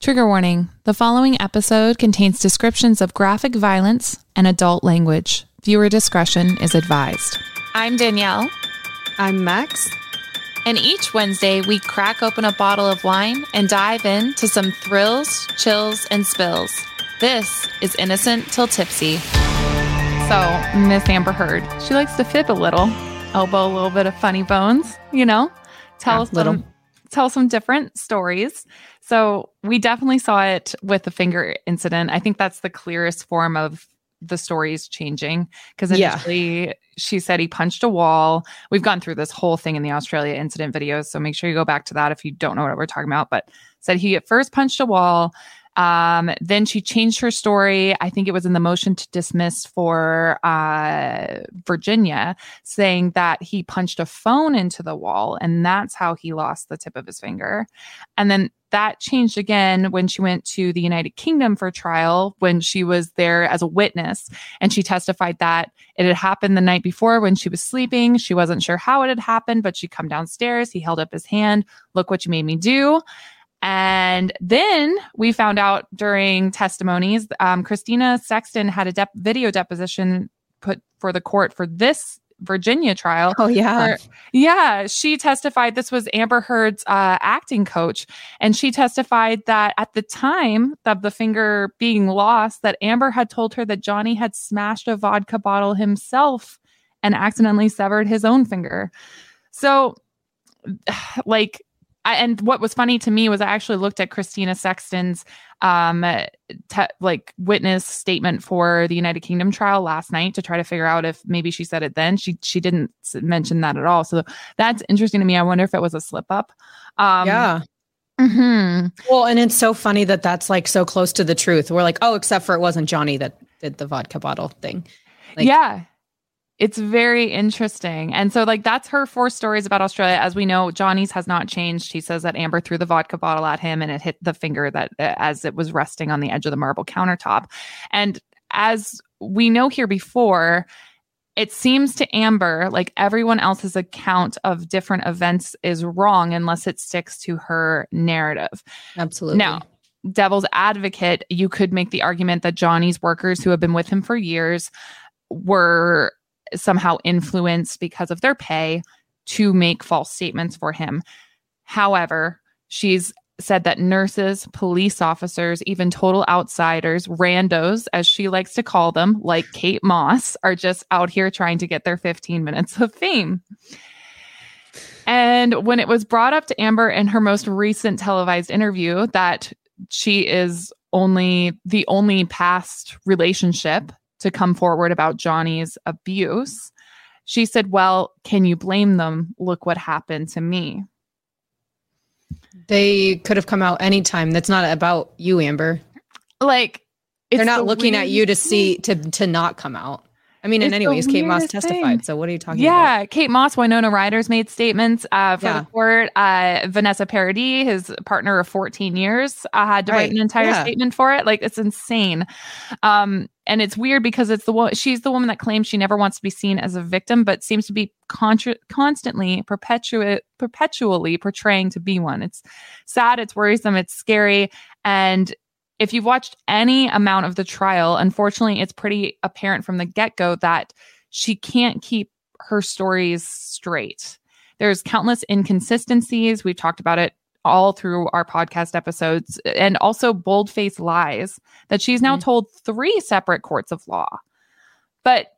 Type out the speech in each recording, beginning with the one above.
Trigger warning the following episode contains descriptions of graphic violence and adult language. Viewer discretion is advised. I'm Danielle. I'm Max. And each Wednesday, we crack open a bottle of wine and dive into some thrills, chills, and spills. This is Innocent Til Tipsy. So, Miss Amber Heard, she likes to fib a little, elbow a little bit of funny bones, you know, tell Yeah, little. some tell some different stories. So, we definitely saw it with the finger incident. I think that's the clearest form of the stories changing because Yeah. initially she said he punched a wall. We've gone through this whole thing in the Australia incident videos, so make sure you go back to that if you don't know what we're talking about. But said he at first punched a wall. Um, then she changed her story. I think it was in the motion to dismiss for uh, Virginia, saying that he punched a phone into the wall, and that's how he lost the tip of his finger. And then that changed again when she went to the United Kingdom for trial, when she was there as a witness, and she testified that it had happened the night before when she was sleeping. She wasn't sure how it had happened, but she come downstairs. He held up his hand. Look what you made me do. And then we found out during testimonies, um, Kristina Sexton had a dep- video deposition put for the court for this Virginia trial. Oh yeah. yeah, she testified. This was Amber Heard's uh, acting coach, and she testified that at the time of the finger being lost, that Amber had told her that Johnny had smashed a vodka bottle himself and accidentally severed his own finger. So, like, I, and what was funny to me was I actually looked at Kristina Sexton's um te- like witness statement for the United Kingdom trial last night to try to figure out if maybe she said it then. She she didn't mention that at all. So that's interesting to me. I wonder if it was a slip up. Um, yeah. mhm. Well, and it's so funny that that's like so close to the truth. We're like, oh, except for it wasn't Johnny that did the vodka bottle thing. Like- yeah. It's very interesting. And so, like, that's her four stories about Australia. As we know, Johnny's has not changed. He says that Amber threw the vodka bottle at him and it hit the finger that uh, as it was resting on the edge of the marble countertop. And as we know here before, it seems to Amber like everyone else's account of different events is wrong unless it sticks to her narrative. Absolutely. Now, devil's advocate, you could make the argument that Johnny's workers who have been with him for years were somehow influenced because of their pay to make false statements for him. However, she's said that nurses, police officers, even total outsiders, randos, as she likes to call them, like Kate Moss, are just out here trying to get their 15 minutes of fame. And when it was brought up to Amber in her most recent televised interview that she is only the only past relationship to come forward about Johnny's abuse, she said, Well, can you blame them? Look what happened to me. They could have come out anytime. That's not about you, Amber. Like, They're not the looking at you to see to to not come out. I mean, in and the anyways, Kate Moss testified. thing. So what are you talking about? Yeah, Kate Moss, Winona Ryder's made statements uh, for Yeah. the court. Uh, Vanessa Paradis, his partner of 14 years, uh, had to Right, write an entire yeah. statement for it. Like it's insane, um, and it's weird because it's the wo- she's the woman that claims she never wants to be seen as a victim, but seems to be contra- constantly perpetuate perpetually portraying to be one. It's sad, it's worrisome, it's scary, and if you've watched any amount of the trial, unfortunately, it's pretty apparent from the get go that she can't keep her stories straight. There's countless inconsistencies. We've talked about it all through our podcast episodes, and also bold faced lies that she's now Mhm. told three separate courts of law. But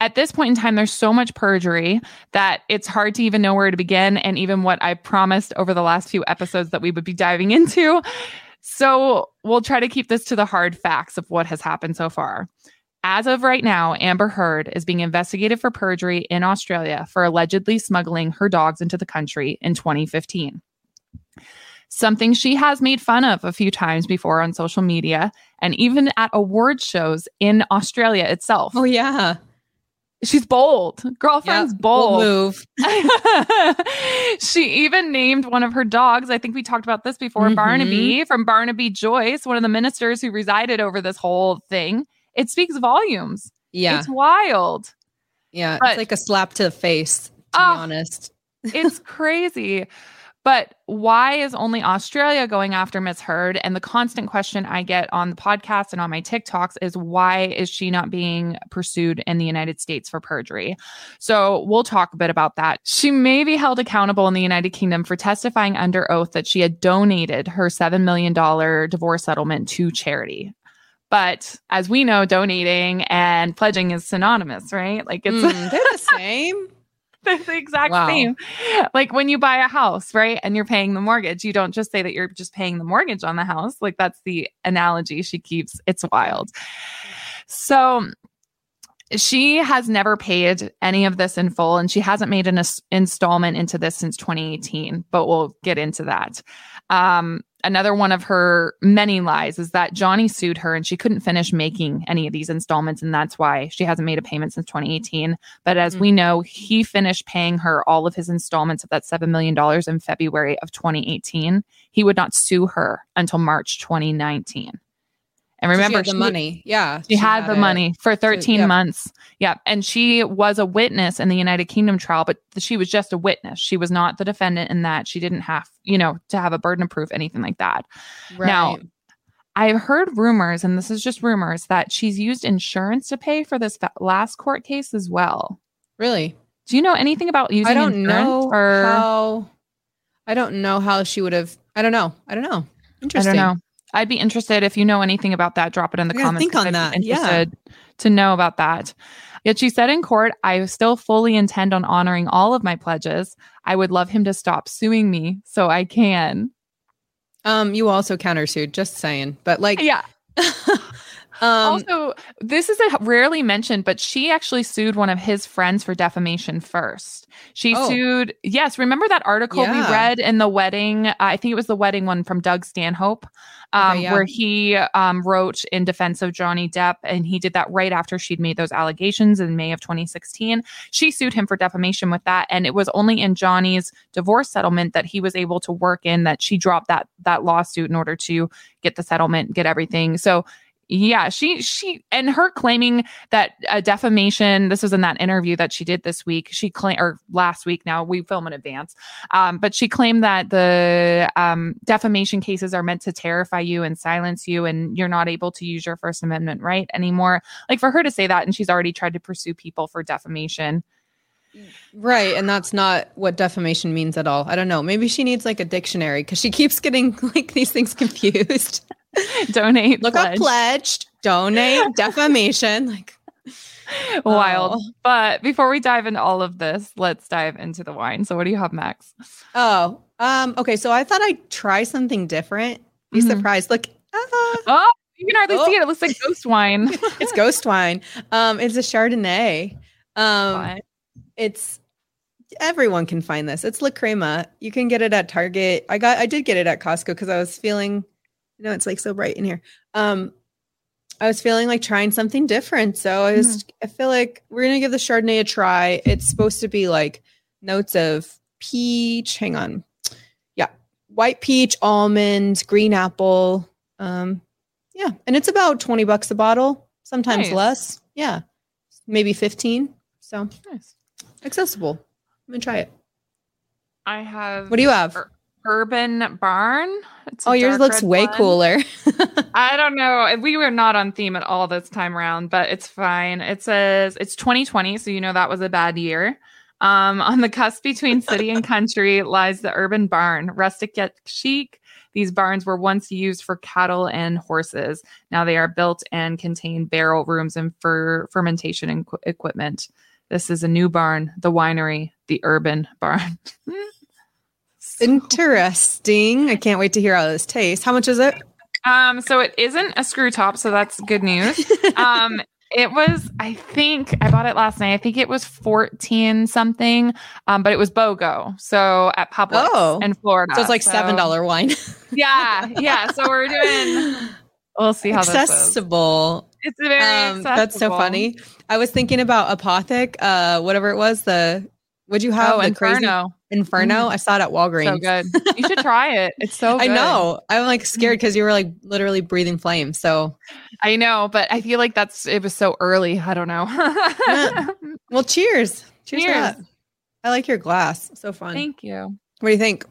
at this point in time, there's so much perjury that it's hard to even know where to begin. And even what I promised over the last few episodes that we would be diving into. So we'll try to keep this to the hard facts of what has happened so far. As of right now, Amber Heard is being investigated for perjury in Australia for allegedly smuggling her dogs into the country in 2015. something she has made fun of a few times before on social media and even at award shows in Australia itself. Oh yeah. She's bold. Girlfriend's Yep, bold. move. she even named one of her dogs. I think we talked about this before. Mhm. Barnaby from Barnaby Joyce, one of the ministers who resided over this whole thing. It speaks volumes. Yeah. It's wild. yeah. but- it's like a slap to the face, to Oh. be honest. It's crazy. But why is only Australia going after Miss Heard? And the constant question I get on the podcast and on my TikToks is why is she not being pursued in the United States for perjury? So we'll talk a bit about that. She may be held accountable in the United Kingdom for testifying under oath that she had donated her $7 million divorce settlement to charity. But as we know, donating and pledging is synonymous, right? Like it's Mm, they're the same. they're the exact Wow. same. Like when you buy a house, right? And you're paying the mortgage, you don't just say that you're just paying the mortgage on the house. Like that's the analogy she keeps. It's wild. So she has never paid any of this in full and she hasn't made an ins- installment into this since 2018, but we'll get into that. Um, another one of her many lies is that Johnny sued her and she couldn't finish making any of these installments. And that's why she hasn't made a payment since 2018. But as we know, he finished paying her all of his installments of that $7 million in February of 2018. He would not sue her until March 2019. And So she remember, had the she- money. Yeah. she had the it. money for 13 yeah. months. Yeah. And she was a witness in the United Kingdom trial, but she was just a witness. She was not the defendant in that. She didn't have, you know, to have a burden of proof, anything like that. Right. Now, I've heard rumors, and this is just rumors, that she's used insurance to pay for this last court case as well. really? Do you know anything about using I don't insurance know or how. I don't know how she would have. I don't know. I don't know. I Interesting. don't know. I'd be interested if you know anything about that. Drop it in the I comments. think on I'd that. Yeah. To know about that. Yet she said in court, "I still fully intend on honoring all of my pledges. I would love him to stop suing me so I can." Um, you also countersued. Just saying, but like, Yeah. um, also, this is a rarely mentioned, but she actually sued one of his friends for defamation first. She Oh. sued, yes, remember that article we read in the wedding? Uh, I think it was the wedding one from Doug Stanhope, um, Okay, yeah. where he um, wrote in defense of Johnny Depp. And he did that right after she'd made those allegations in May of 2016. She sued him for defamation with that. And it was only in Johnny's divorce settlement that he was able to work in that she dropped that, that lawsuit in order to get the settlement, get everything. So yeah, she she and her claiming that uh, defamation. This was in that interview that she did this week. She claimed or last week. Now we film in advance, um, but she claimed that the um, defamation cases are meant to terrify you and silence you, and you're not able to use your First Amendment right anymore. Like for her to say that, and she's already tried to pursue people for defamation. Right, and that's not what defamation means at all. I don't know. Maybe she needs like a dictionary because she keeps getting like these things confused. Donate, Look pledge. up pledged, donate, defamation. Like, wild. Oh. But before we dive into all of this, let's dive into the wine. So, what do you have, Max? oh, um, okay. So I thought I'd try something different. Be Mhm. surprised. Look, ah, Oh, you can hardly Oh. see it. It looks like ghost wine. it's ghost wine. Um, it's a Chardonnay. Um, Fun. It's everyone can find this. It's La Crema. You can get it at Target. I got I did get it at Costco because I was feeling, you know, it's like so bright in here. Um, I was feeling like trying something different. So I was I feel like we're gonna give the Chardonnay a try. It's supposed to be like notes of peach. Hang on. Yeah. White peach, almond, green apple. Um, yeah. And it's about 20 bucks a bottle, sometimes Nice. less. Yeah. Maybe 15. So Nice. Accessible. I'm gonna try it. I have. What do you have? Ur- Urban Barn. It's Oh, yours looks way one. cooler. I don't know. We were not on theme at all this time around, but it's fine. It says it's 2020, so you know that was a bad year. Um, on the cusp between city and country lies the urban barn, rustic yet chic. These barns were once used for cattle and horses. Now they are built and contain barrel rooms and for fermentation and equi- equipment. This is a new barn, the winery, the urban barn. So Interesting. I can't wait to hear how this tastes. How much is it? Um, so it isn't a screw top, so that's good news. Um, It was, I think, I bought it last night. I think it was 14 something, um, but it was BOGO. So at Publix Oh. in Florida. So it's like seven dollar wine. Yeah. Yeah. So we're doing, we'll see how accessible. It's very Um, that's so funny. I was thinking about Apothic, uh, whatever it was. The would you have Oh, the crazy Inferno. Inferno? I saw it at Walgreens. So good. You should try it. It's so Good. I know. I'm like scared because you were like literally breathing flames. So, I know, but I feel like that's it was so early. I don't know. well, cheers. Cheers. Cheers. I like your glass. So fun. Thank you. what do you think?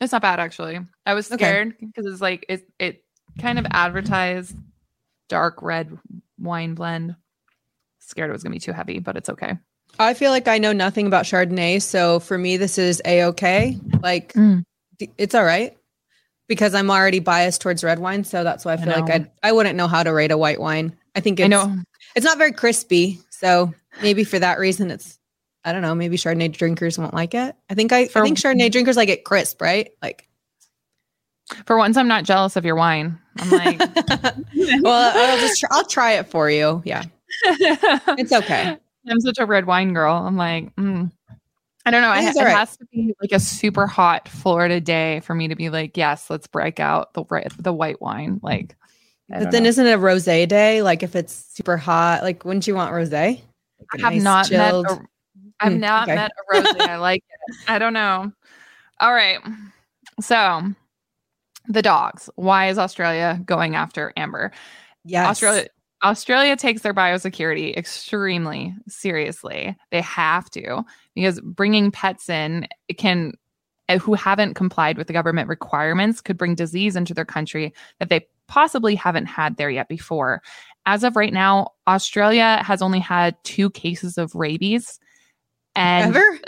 It's not bad actually. I was scared because it's like it it kind of advertised dark red wine blend. Scared it was gonna be too heavy, but it's okay. I feel like I know nothing about Chardonnay, so for me, this is a okay. Like Mm. it's all right because I'm already biased towards red wine, so that's why I I feel like know. I I wouldn't know how to rate a white wine. I think it's, I know. it's not very crispy, so maybe for that reason, it's I don't know. Maybe Chardonnay drinkers won't like it. I think I, I think Chardonnay drinkers like it crisp, right? Like, For once I'm not jealous of your wine. I'm like well, I'll just try, I'll try it for you. Yeah, it's okay. I'm such a red wine girl. I'm like, mm. I don't know. It It, is it all right. has to be like a super hot Florida day for me to be like, yes, let's break out the red, the white wine. Like, I But then know. isn't it a rosé day? Like if it's super hot, like wouldn't you want rosé? I have not met. A, I've Hmm, not okay. met a rose. I like it. I don't know. All right. So, the dogs. Why is Australia going after Amber? Yes. Australia Australia takes their biosecurity extremely seriously. They have to because bringing pets in it can uh, who haven't complied with the government requirements could bring disease into their country that they possibly haven't had there yet before. As of right now, Australia has only had two cases of rabies. And Ever?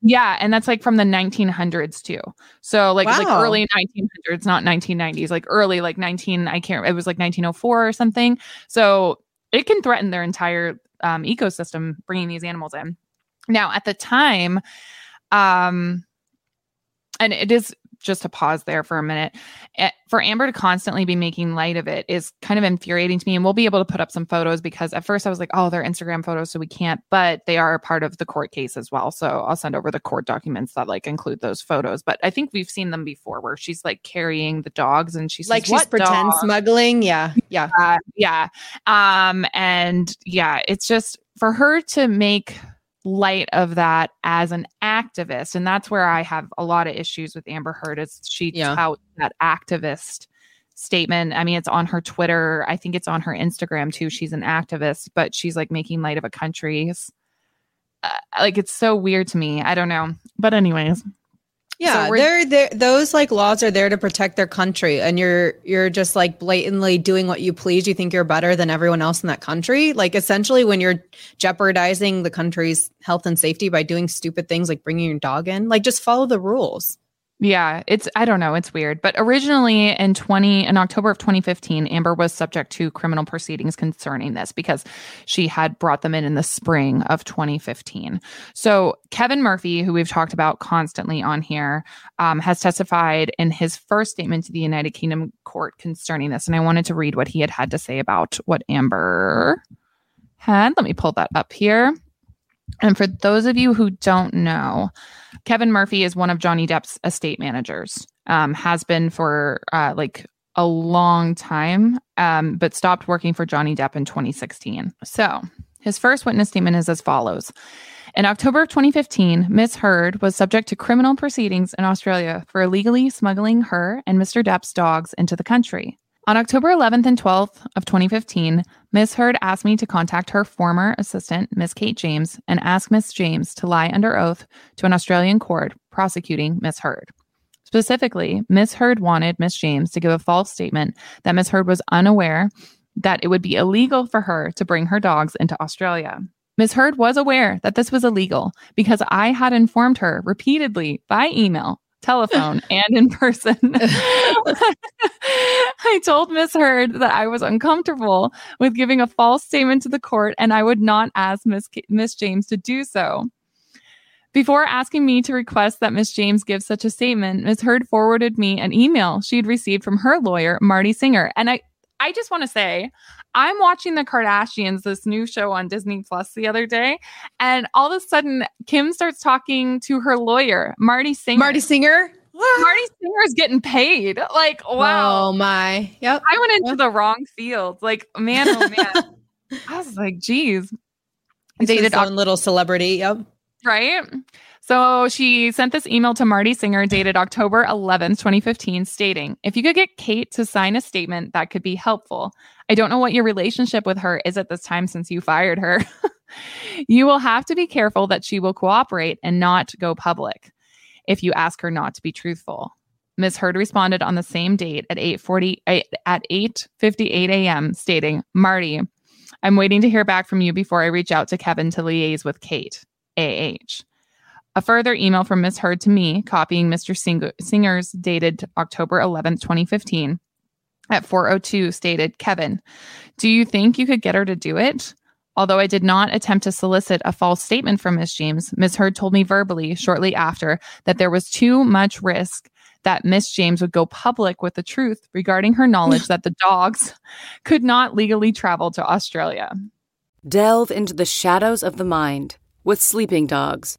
Yeah, and that's like from the 1900s too. So like like early 1900s, not 1990s, like early like 19 I can't it was like 1904 or something. So it can threaten their entire um, ecosystem bringing these animals in. Now, at the time, um, and it is just to pause there for a minute eh, for amber to constantly be making light of it is kind of infuriating to me and we'll be able to put up some photos because at first i was like oh they're instagram photos so we can't but they are a part of the court case as well so i'll send over the court documents that like include those photos but i think we've seen them before where she's like carrying the dogs and she's like she's pretend smuggling. Yeah. Yeah. uh, yeah. Um, and yeah, it's just for her to make light of that as an activist, and that's where I have a lot of issues with Amber Heard. Is she Yeah. touts that activist statement? I mean, it's on her Twitter. I think it's on her Instagram too. She's an activist, but she's like making light of a country's. Uh, like it's so weird to me. I don't know, but anyways, Yeah, we're- they're. Those like laws are there to protect their country, and you're you're just like blatantly doing what you please. You think you're better than everyone else in that country. Like essentially, when you're jeopardizing the country's health and safety by doing stupid things like bringing your dog in, like just follow the rules. Yeah, it's I don't know, it's weird. But originally in 20 in October of 2015, Amber was subject to criminal proceedings concerning this because she had brought them in in the spring of 2015. So Kevin Murphy, who we've talked about constantly on here, um, has testified in his first statement to the United Kingdom court concerning this, and I wanted to read what he had had to say about what Amber had. Let me pull that up here. And for those of you who don't know, Kevin Murphy is one of Johnny Depp's estate managers. Um, has been for uh, like a long time, um, but stopped working for Johnny Depp in 2016. So his first witness statement is as follows. In October of 2015, Miss Heard was subject to criminal proceedings in Australia for illegally smuggling her and Mr. Depp's dogs into the country. On October 11th and 12th of 2015, Ms. Heard asked me to contact her former assistant, Ms. Kate James, and ask Ms. James to lie under oath to an Australian court prosecuting Ms. Heard. Specifically, Ms. Heard wanted Ms. James to give a false statement that Ms. Heard was unaware that it would be illegal for her to bring her dogs into Australia. Ms. Heard was aware that this was illegal because I had informed her repeatedly by email, telephone, and in person. I told Ms. Heard that I was uncomfortable with giving a false statement to the court and I would not ask Miss K- Miss James to do so. Before asking me to request that Miss James give such a statement, Ms. Heard forwarded me an email she had received from her lawyer, Marty Singer. And I I just want to say, I'm watching the Kardashians, this new show on Disney Plus the other day, and all of a sudden, Kim starts talking to her lawyer, Marty Singer. Marty Singer. Marty Singer is getting paid. Like, wow. Oh my. Yep. I went into the wrong field. Like, man, oh man. I was like, geez. Dated on little celebrity. Yep. Right. So she sent this email to Marty Singer dated October 11th, 2015, stating, If you could get Kate to sign a statement, that could be helpful. I don't know what your relationship with her is at this time since you fired her. you will have to be careful that she will cooperate and not go public if you ask her not to be truthful. Ms. Heard responded on the same date at 8:40 at 8:58 a.m. stating, "Marty, I'm waiting to hear back from you before I reach out to Kevin to liaise with Kate. AH." A further email from Ms. Heard to me, copying Mr. Singer, Singer's dated October 11th, 2015, at 402 stated, Kevin, do you think you could get her to do it? Although I did not attempt to solicit a false statement from Miss James, Miss Heard told me verbally shortly after that there was too much risk that Miss James would go public with the truth regarding her knowledge that the dogs could not legally travel to Australia. Delve into the shadows of the mind with Sleeping Dogs,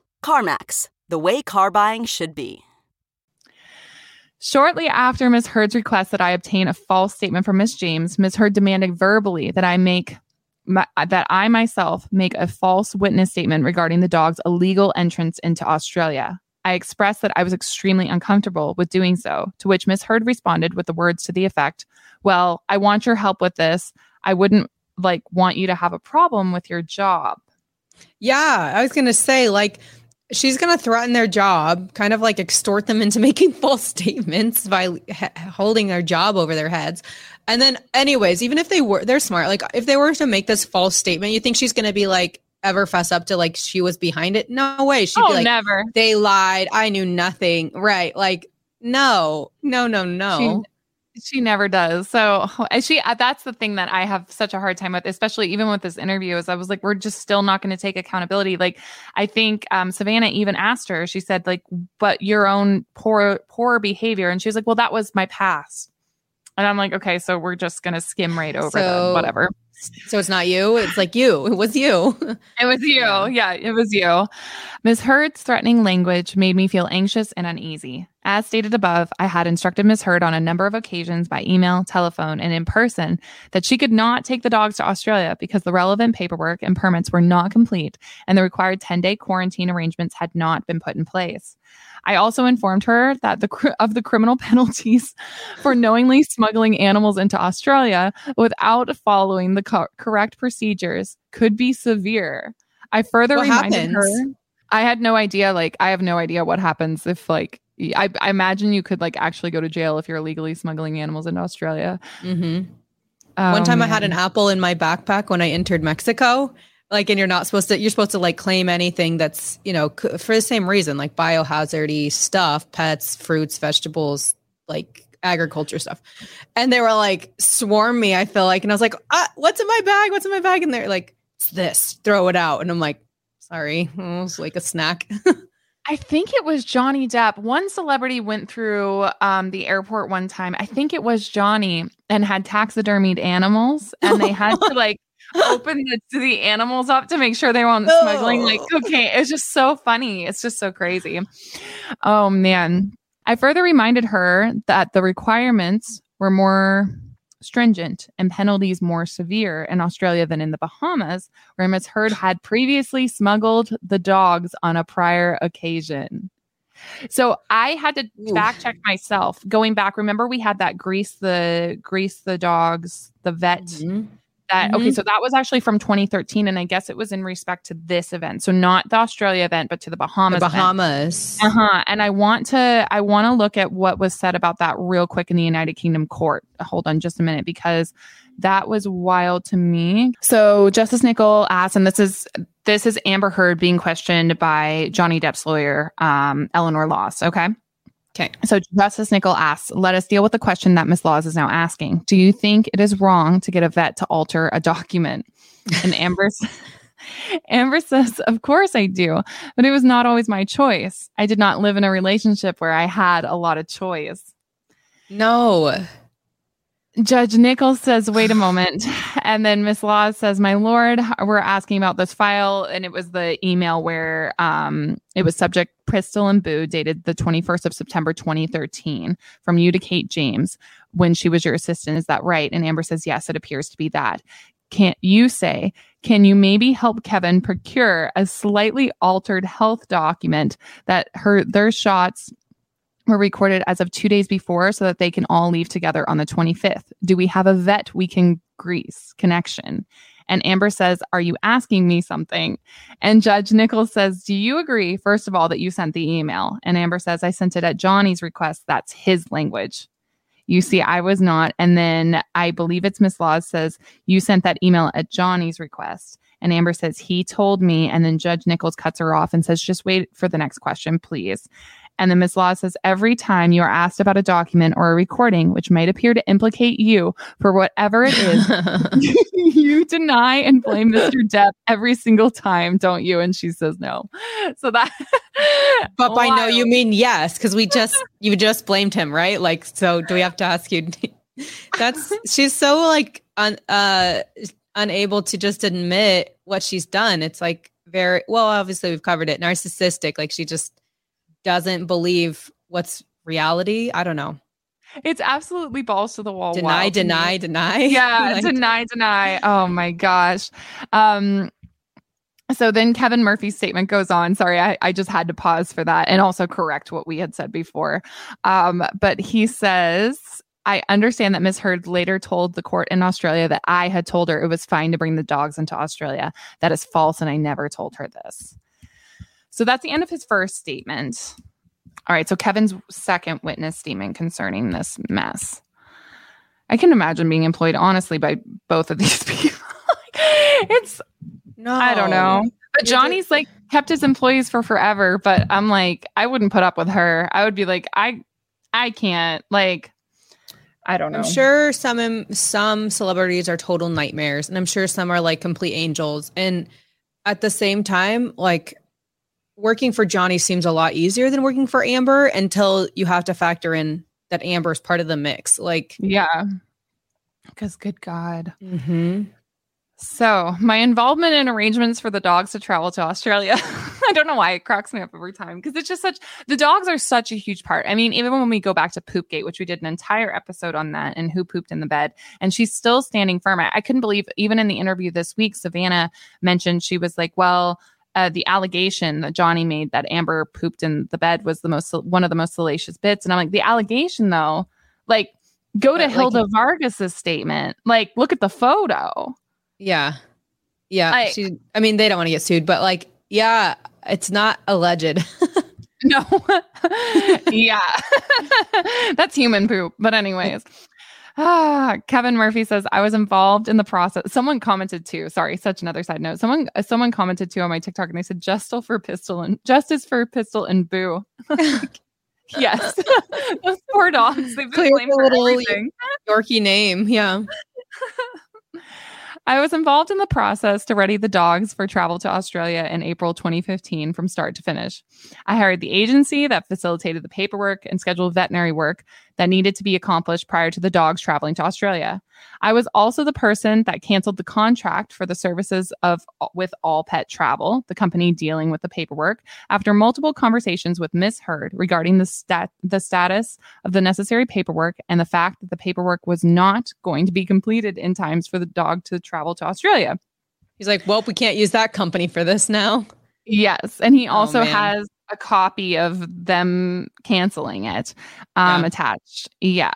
CarMax, the way car buying should be. Shortly after Ms. Heard's request that I obtain a false statement from Ms. James, Ms. Heard demanded verbally that I make my, that I myself make a false witness statement regarding the dog's illegal entrance into Australia. I expressed that I was extremely uncomfortable with doing so, to which Ms. Heard responded with the words to the effect, Well, I want your help with this. I wouldn't like want you to have a problem with your job. Yeah, I was going to say, like, she's going to threaten their job, kind of like extort them into making false statements by ha- holding their job over their heads. And then, anyways, even if they were, they're smart. Like, if they were to make this false statement, you think she's going to be like, ever fess up to like she was behind it? No way. She'd oh, be like, never. They lied. I knew nothing. Right. Like, no, no, no, no. She, never does. So she uh, that's the thing that I have such a hard time with, especially even with this interview, is I was like, we're just still not going to take accountability. Like I think um, Savannah even asked her, she said, like, but your own poor poor behavior. And she was like, Well, that was my past. And I'm like, okay, so we're just gonna skim right over So- that, whatever. So it's not you. It's like you. It was you. It was you. Yeah. Yeah. it was you. Ms. Heard's threatening language made me feel anxious and uneasy. As stated above, I had instructed Ms. Heard on a number of occasions by email, telephone, and in person that she could not take the dogs to Australia because the relevant paperwork and permits were not complete and the required 10 day quarantine arrangements had not been put in place. I also informed her that the cr- of the criminal penalties for knowingly smuggling animals into Australia without following the co- correct procedures could be severe. I further What reminded her? I had no idea like I have no idea what happens if like I, I, imagine you could like actually go to jail if you're illegally smuggling animals into Australia. hmm One time I had an Um, apple in my backpack when I entered Mexico. Like, and you're not supposed to, you're supposed to like claim anything that's, you know, for the same reason, like biohazardy stuff, pets, fruits, vegetables, like agriculture stuff. And they were like, swarm me, I feel like. And I was like, ah, what's in my bag? What's in my bag? And they're like, it's this, throw it out. And I'm like, sorry, it was like a snack. I think it was Johnny Depp. One celebrity went through um, the airport one time. I think it was Johnny and had taxidermied animals, and they had to like open the, the animals up to make sure they weren't smuggling like okay It's just so funny. It's just so crazy. Oh man. I further reminded her that the requirements were more stringent and penalties more severe in Australia than in the Bahamas, where Miss Heard had previously smuggled the dogs on a prior occasion. So I had to Ooh. fact check myself going back. Remember, we had that grease the grease the dogs, the vet Mhm. That okay Mhm. so that was actually from 2013 and i guess it was in respect to this event so not the australia event but to the The bahamas event. Bahamas. uh-huh and i want to i want to look at what was said about that real quick in the united kingdom court hold on just a minute because that was wild to me so justice nicol asked and this is this is amber heard being questioned by johnny depp's lawyer um, eleanor laws okay Okay. so Justice Nicol asks, let us deal with the question that Ms. Laws is now asking. Do you think it is wrong to get a vet to alter a document? And Amber, Amber says, of course I do, but it was not always my choice. I did not live in a relationship where I had a lot of choice. No. Judge Nichols says, wait a moment. And then Miss Laws says, My Lord, we're asking about this file. And it was the email where um, it was subject Pistol and Boo, dated the 21st of September 2013, from you to Kate James when she was your assistant. Is that right? And Amber says, Yes, it appears to be that. Can't you say, can you maybe help Kevin procure a slightly altered health document that her their shots were recorded as of two days before so that they can all leave together on the 25th. Do we have a vet we can grease connection? And Amber says, Are you asking me something? And Judge Nichols says, Do you agree, first of all, that you sent the email? And Amber says, I sent it at Johnny's request. That's his language. You see, I was not. And then I believe it's Miss Laws says, You sent that email at Johnny's request. And Amber says, He told me. And then Judge Nichols cuts her off and says, Just wait for the next question, please. And then Ms. Law says, every time you are asked about a document or a recording which might appear to implicate you for whatever it is, you deny and blame Mr. Depp every single time, don't you? And she says no. So that. But by no, you mean yes, because we just you just blamed him, right? Like, so do we have to ask you? That's she's so like un, uh unable to just admit what she's done. It's like very well, obviously we've covered it. Narcissistic, like she just doesn't believe what's reality. I don't know. It's absolutely balls to the wall. Deny, wild to me. deny, deny. yeah Like, deny deny oh my gosh um so then kevin murphy's statement goes on sorry I, I just had to pause for that and also correct what we had said before um but he says I understand that Miss Heard later told the court in Australia that I had told her it was fine to bring the dogs into Australia. That is false, and I never told her this. So that's the end of his first statement. All right, so Kevin's second witness statement concerning this mess. I can imagine being employed honestly by both of these people. it's no, I don't know. But Johnny's like kept his employees for forever, but I'm like I wouldn't put up with her. I would be like I I can't like I don't know. I'm sure some some celebrities are total nightmares, and I'm sure some are like complete angels. And at the same time, like working for Johnny seems a lot easier than working for Amber until you have to factor in that Amber's part of the mix. Like, Yeah. Because good God. mhm. So, my involvement in arrangements for the dogs to travel to Australia. I don't know why it cracks me up every time because it's just such the dogs are such a huge part. I mean, even when we go back to Poopgate, which we did an entire episode on that and who pooped in the bed, and she's still standing firm. I, I couldn't believe even in the interview this week, Savannah mentioned she was like, well, uh, the allegation that Johnny made that Amber pooped in the bed was the most one of the most salacious bits. And I'm like, the allegation though, like go to But, like- Hilda Vargas's statement. Like, look at the photo. yeah, yeah. She, I mean, they don't want to get sued, but like, yeah, it's not alleged. No. yeah. That's human poop. But, anyways. Ah, Kevin Murphy says I was involved in the process. Someone commented too. Sorry, such another side note. Someone someone commented too on my TikTok and they said justice for pistol and justice for pistol and boo. yes. Those poor dogs. They've been Clear blamed for little- everything. Yorkie name, yeah. I was involved in the process to ready the dogs for travel to Australia in April 2015 from start to finish. I hired the agency that facilitated the paperwork and scheduled veterinary work that needed to be accomplished prior to the dogs traveling to Australia. I was also the person that canceled the contract for the services of with All Pet Travel, the company dealing with the paperwork, after multiple conversations with Miss Heard regarding the stat the status of the necessary paperwork and the fact that the paperwork was not going to be completed in times for the dog to travel to Australia. He's like, well, we can't use that company for this now. Yes, and he Oh, also man. has a copy of them canceling it um, Yeah. attached. Yeah.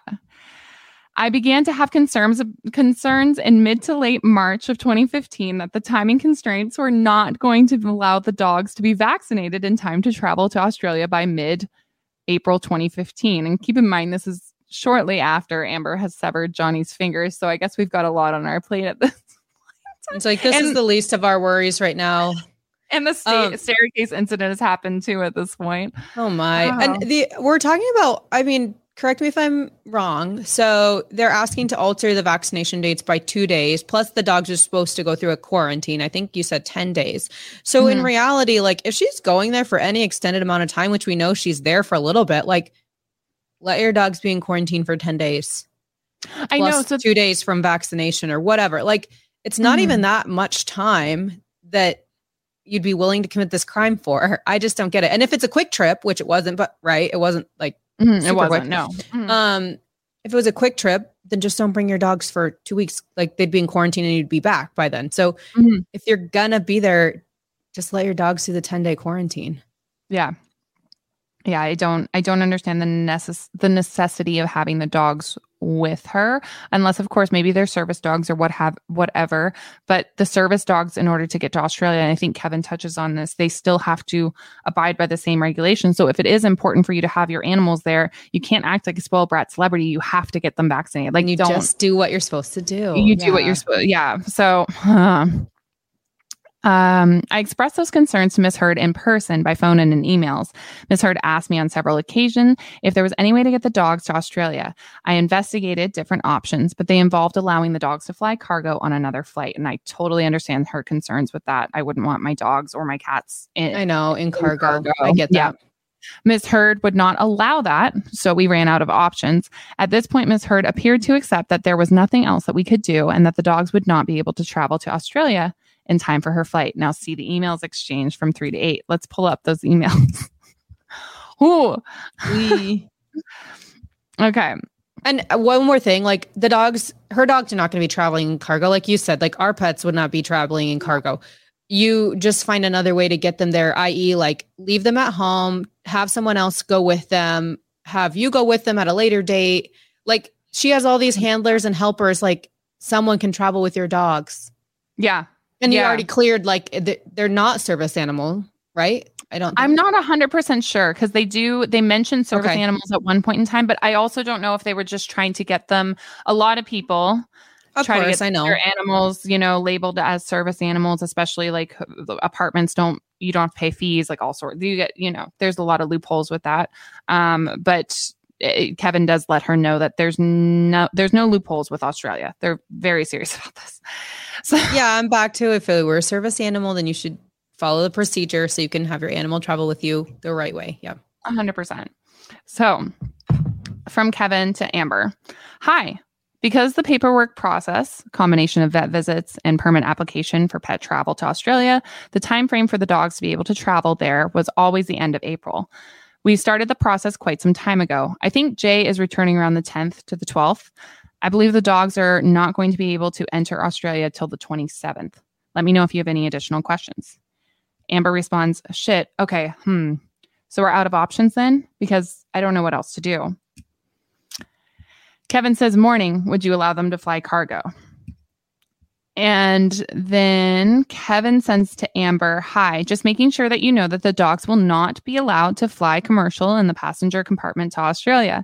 I began to have concerns concerns in mid to late March of 2015 that the timing constraints were not going to allow the dogs to be vaccinated in time to travel to Australia by mid April 2015. And keep in mind this is shortly after Amber has severed Johnny's fingers, so I guess we've got a lot on our plate at this. It's like, this is the least of our worries right now. And the sta- Um, staircase incident has happened too at this point. Oh my. Wow. And the we're talking about I mean, correct me if I'm wrong. So they're asking to alter the vaccination dates by 2 days plus the dogs are supposed to go through a quarantine. I think you said 10 days. So in Mhm. reality, like if she's going there for any extended amount of time, which we know she's there for a little bit, like let your dogs be in quarantine for 10 days. I know. So 2 days from vaccination or whatever. Like it's not Mhm. even that much time that you'd be willing to commit this crime for. I just don't get it. And if it's a quick trip, which it wasn't, but right, it wasn't like Mhm, it wasn't. quick. No. Mhm. um if it was a quick trip, then just don't bring your dogs for 2 weeks. Like they'd be in quarantine and you'd be back by then. So Mhm. if you're gonna be there, just let your dogs do the 10-day quarantine. Yeah. Yeah, I don't I don't understand the necess- the necessity of having the dogs with her unless of course maybe they're service dogs or what have whatever. But the service dogs in order to get to Australia and I think Kevin touches on this they still have to abide by the same regulations. So if it is important for you to have your animals there you can't act like a spoiled brat celebrity. You have to get them vaccinated. Like and you don't just do what you're supposed to do. you do what Yeah. you're supposed yeah. So um Um, i expressed those concerns to miss heard in person by phone and in emails miss heard asked me on several occasions if there was any way to get the dogs to australia i investigated different options but they involved allowing the dogs to fly cargo on another flight and i totally understand her concerns with that i wouldn't want my dogs or my cats in, I know in cargo. cargo. I get Yeah. that. Ms. Heard would not allow that, so we ran out of options. At this point, Ms. Heard appeared to accept that there was nothing else that we could do and that the dogs would not be able to travel to Australia in time for her flight. Now, see the emails exchanged from three to eight. Let's pull up those emails. Ooh, We okay. And uh, one more thing, like the dogs, her dogs are not going to be traveling in cargo. Like you said, like our pets would not be traveling in cargo. You just find another way to get them there, i.e., like leave them at home, have someone else go with them, have you go with them at a later date. Like she has all these handlers and helpers, like someone can travel with your dogs. Yeah. And you already cleared, like they're not service animal, right? I don't. I'm not 100% sure because they do, they mentioned service Okay. animals at one point in time, but I also don't know if they were just trying to get them. A lot of people Of try to get I know. their animals, you know, labeled as service animals, especially like apartments don't you don't have to pay fees, like all sorts. You get, you know, there's a lot of loopholes with that. Um, but Eh, Kevin does let her know that there's no there's no loopholes with Australia. They're very serious about this. So yeah, I'm back to if it were a service animal, then you should follow the procedure so you can have your animal travel with you the right way. Yeah. 100%. So, from Kevin to Amber. Hi. Because the paperwork process, combination of vet visits and permit application for pet travel to Australia, the time frame for the dogs to be able to travel there was always the end of April. We started the process quite some time ago. I think Jay is returning around the 10th to the 12th. I believe the dogs are not going to be able to enter Australia till the 27th. Let me know if you have any additional questions. Amber responds, Shit, okay, hmm. So we're out of options then? Because I don't know what else to do. Kevin says, Morning, would you allow them to fly cargo? And then Kevin sends to Amber, Hi, just making sure that you know that the dogs will not be allowed to fly commercial in the passenger compartment to Australia.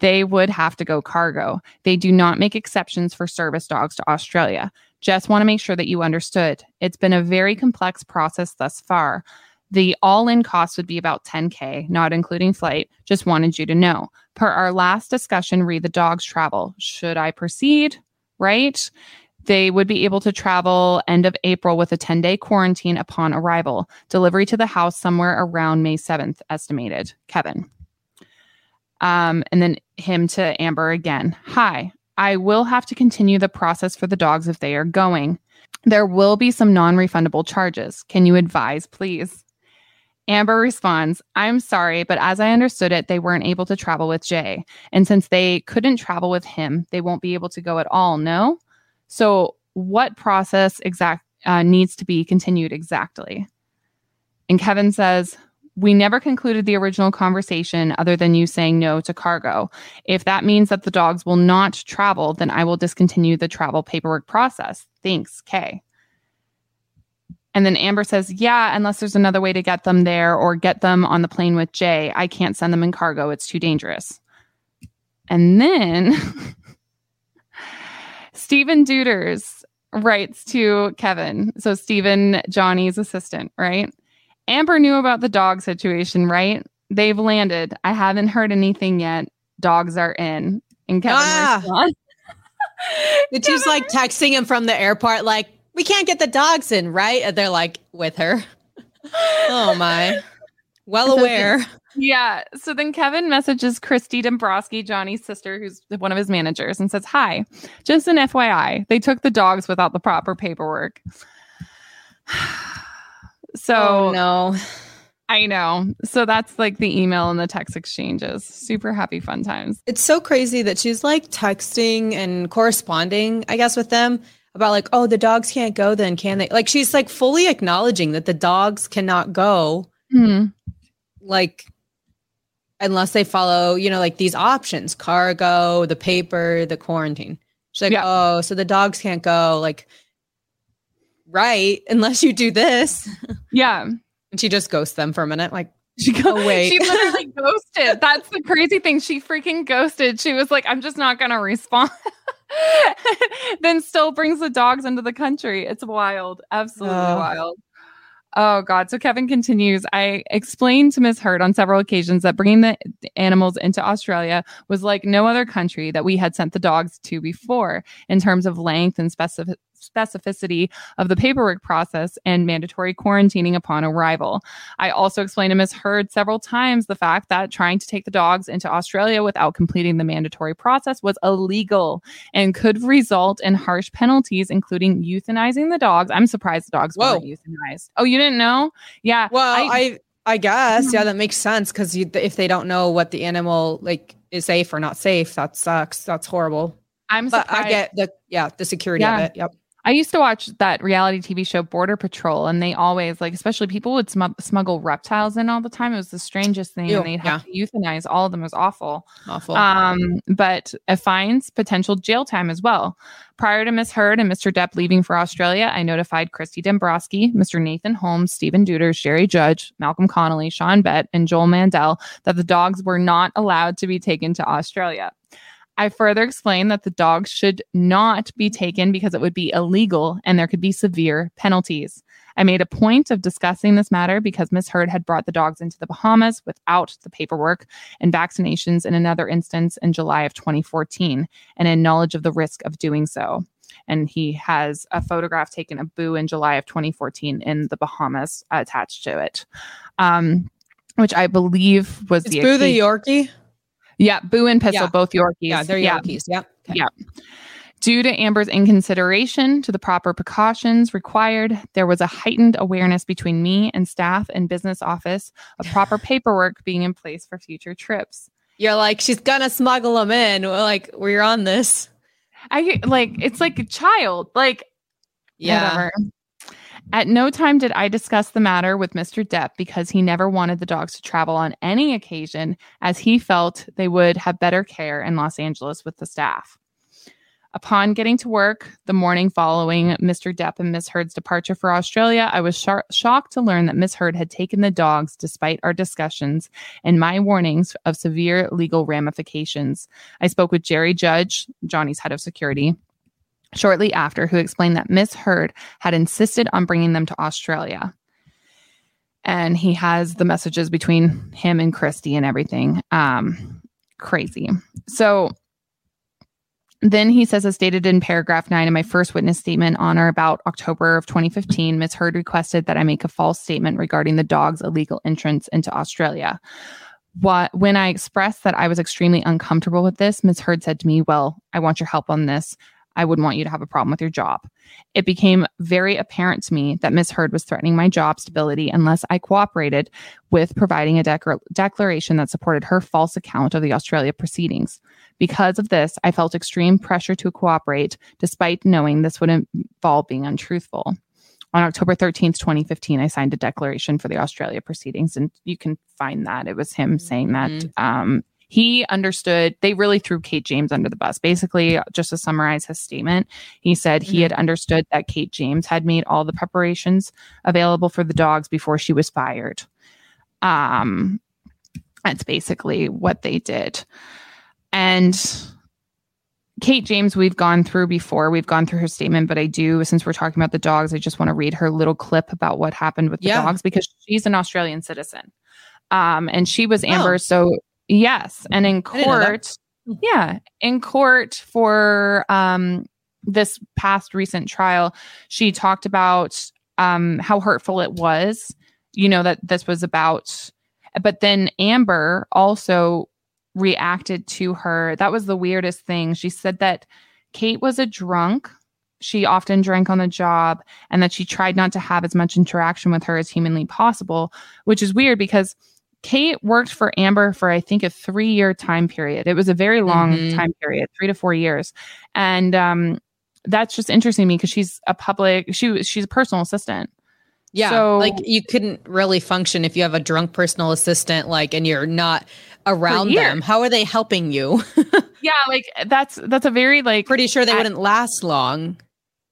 They would have to go cargo. They do not make exceptions for service dogs to Australia. Just want to make sure that you understood. It's been a very complex process thus far. The all in cost would be about 10K, not including flight. Just wanted you to know. Per our last discussion, read the dogs travel. Should I proceed? Right? They would be able to travel end of April with a 10 day quarantine upon arrival. Delivery to the house somewhere around May 7th, estimated. Kevin. Um, and then him to Amber again. Hi. I will have to continue the process for the dogs if they are going. There will be some non refundable charges. Can you advise, please? Amber responds, I'm sorry, but as I understood it, they weren't able to travel with Jay. And since they couldn't travel with him, they won't be able to go at all, no? So, what process exact uh, needs to be continued exactly? And Kevin says, we never concluded the original conversation other than you saying no to cargo. If that means that the dogs will not travel, then I will discontinue the travel paperwork process. Thanks, Kay. And then Amber says, Yeah, unless there's another way to get them there or get them on the plane with Jay. I can't send them in cargo. It's too dangerous. And then Stephen Deuters writes to Kevin. So, Stephen, Johnny's assistant, right? Amber knew about the dog situation, right? They've landed. I haven't heard anything yet. Dogs are in. And Kevin Ah. responds. And she's like texting him from the airport, like, we can't get the dogs in, right? And they're like, with her. oh my. Well aware. Yeah. So then Kevin messages Christi Dembrowski, Johnny's sister, who's one of his managers, and says, Hi, just an FYI, they took the dogs without the proper paperwork. so oh no. I know. So that's like the email and the text exchanges. Super happy fun times. It's so crazy that she's like texting and corresponding, I guess, with them about like, oh, the dogs can't go then, can they? Like she's like fully acknowledging that the dogs cannot go, Hmm. Like unless they follow, you know, like these options, cargo, the paper, the quarantine. She's like, Yeah. oh, so the dogs can't go, like right, unless you do this. Yeah. And she just ghosts them for a minute, like, She go- Oh, wait. She literally ghosted. That's the crazy thing. She freaking ghosted. She was like, I'm just not gonna respond. then still brings the dogs into the country. It's wild. Absolutely wild. Oh God. So Kevin continues. I explained to Miss Heard on several occasions that bringing the animals into Australia was like no other country that we had sent the dogs to before in terms of length and specific specificity of the paperwork process and mandatory quarantining upon arrival. I also explained to Ms. Heard several times the fact that trying to take the dogs into Australia without completing the mandatory process was illegal and could result in harsh penalties, including euthanizing the dogs. I'm surprised the dogs weren't euthanized. Oh, you didn't know? Yeah. Well, I- I I, guess yeah, that hmm. makes sense because if they don't know what the animal like is safe or not safe, that sucks. That's horrible. I'm But surprised. I get the yeah the security Yeah. of it. Yep. I used to watch that reality TV show Border Patrol, and they always like, especially people would smu- smuggle reptiles in all the time. It was the strangest thing, Ew, and they'd have to euthanize all of them. It was awful. Awful. Um, but it fines potential jail time as well. Prior to Miss Heard and Mr. Depp leaving for Australia, I notified Christi Dembrowski, Mr. Nathan Holmes, Stephen Deuters, Jerry Judge, Malcolm Connolly, Sean Bett, and Joel Mandel that the dogs were not allowed to be taken to Australia. I further explained that the dogs should not be taken because it would be illegal and there could be severe penalties. I made a point of discussing this matter because Miss Heard had brought the dogs into the Bahamas without the paperwork and vaccinations in another instance in July of 2014 and in knowledge of the risk of doing so. And he has a photograph taken of Boo in July of 2014 in the Bahamas attached to it, um, which I believe was It's the Boo the Yorkie. Yeah, Boo and Pistol, Yeah. both Yorkies. Yeah, they're Yorkies. Yep. Okay. Yeah. Due to Amber's inconsideration to the proper precautions required, there was a heightened awareness between me and staff and business office of proper paperwork being in place for future trips. You're like she's gonna smuggle them in. We're like we're on this. I like it's like a child, like Yeah. whatever. At no time did I discuss the matter with Mr. Depp because he never wanted the dogs to travel on any occasion, as he felt they would have better care in Los Angeles with the staff. Upon getting to work the morning following Mr. Depp and Miss Heard's departure for Australia, I was shar- shocked to learn that Miss Heard had taken the dogs despite our discussions and my warnings of severe legal ramifications. I spoke with Jerry Judge, Johnny's head of security, shortly after, who explained that Miss Heard had insisted on bringing them to Australia. And he has the messages between him and Christy and everything. Um, crazy. So then he says, as stated in paragraph nine in my first witness statement on or about October of 2015, Ms. Heard requested that I make a false statement regarding the dog's illegal entrance into Australia. what when I expressed that I was extremely uncomfortable with this, Ms. Heard said to me, Well, I want your help on this. I wouldn't want you to have a problem with your job. It became very apparent to me that Ms. Heard was threatening my job stability unless I cooperated with providing a dec- declaration that supported her false account of the Australia proceedings. Because of this, I felt extreme pressure to cooperate, despite knowing this would involve being untruthful. On October 13th, 2015, I signed a declaration for the Australia proceedings, and you can find that. It was him saying that Mhm. um, he understood, they really threw Kate James under the bus. Basically, just to summarize his statement, he said he had understood that Kate James had made all the preparations available for the dogs before she was fired. Um, that's basically what they did. And Kate James, we've gone through before. We've gone through her statement, but I do, since we're talking about the dogs, I just want to read her little clip about what happened with the Yeah. dogs because she's an Australian citizen. Um, and she was Amber. Oh. So, yes. And in I didn't know that. court, yeah, in court for um, this past recent trial, she talked about um, how hurtful it was, you know, that this was about. But then Amber also reacted to her. That was the weirdest thing. She said that Kate was a drunk. She often drank on the job and that she tried not to have as much interaction with her as humanly possible, which is weird because Kate worked for Amber for I think a 3-year time period. It was a very long Mhm. time period, 3 to 4 years. And um that's just interesting to me because she's a public she was she's a personal assistant. Yeah. So- like you couldn't really function if you have a drunk personal assistant, like, and you're not around them. How are they helping you? Yeah, like that's that's a very like Pretty sure they I- wouldn't last long.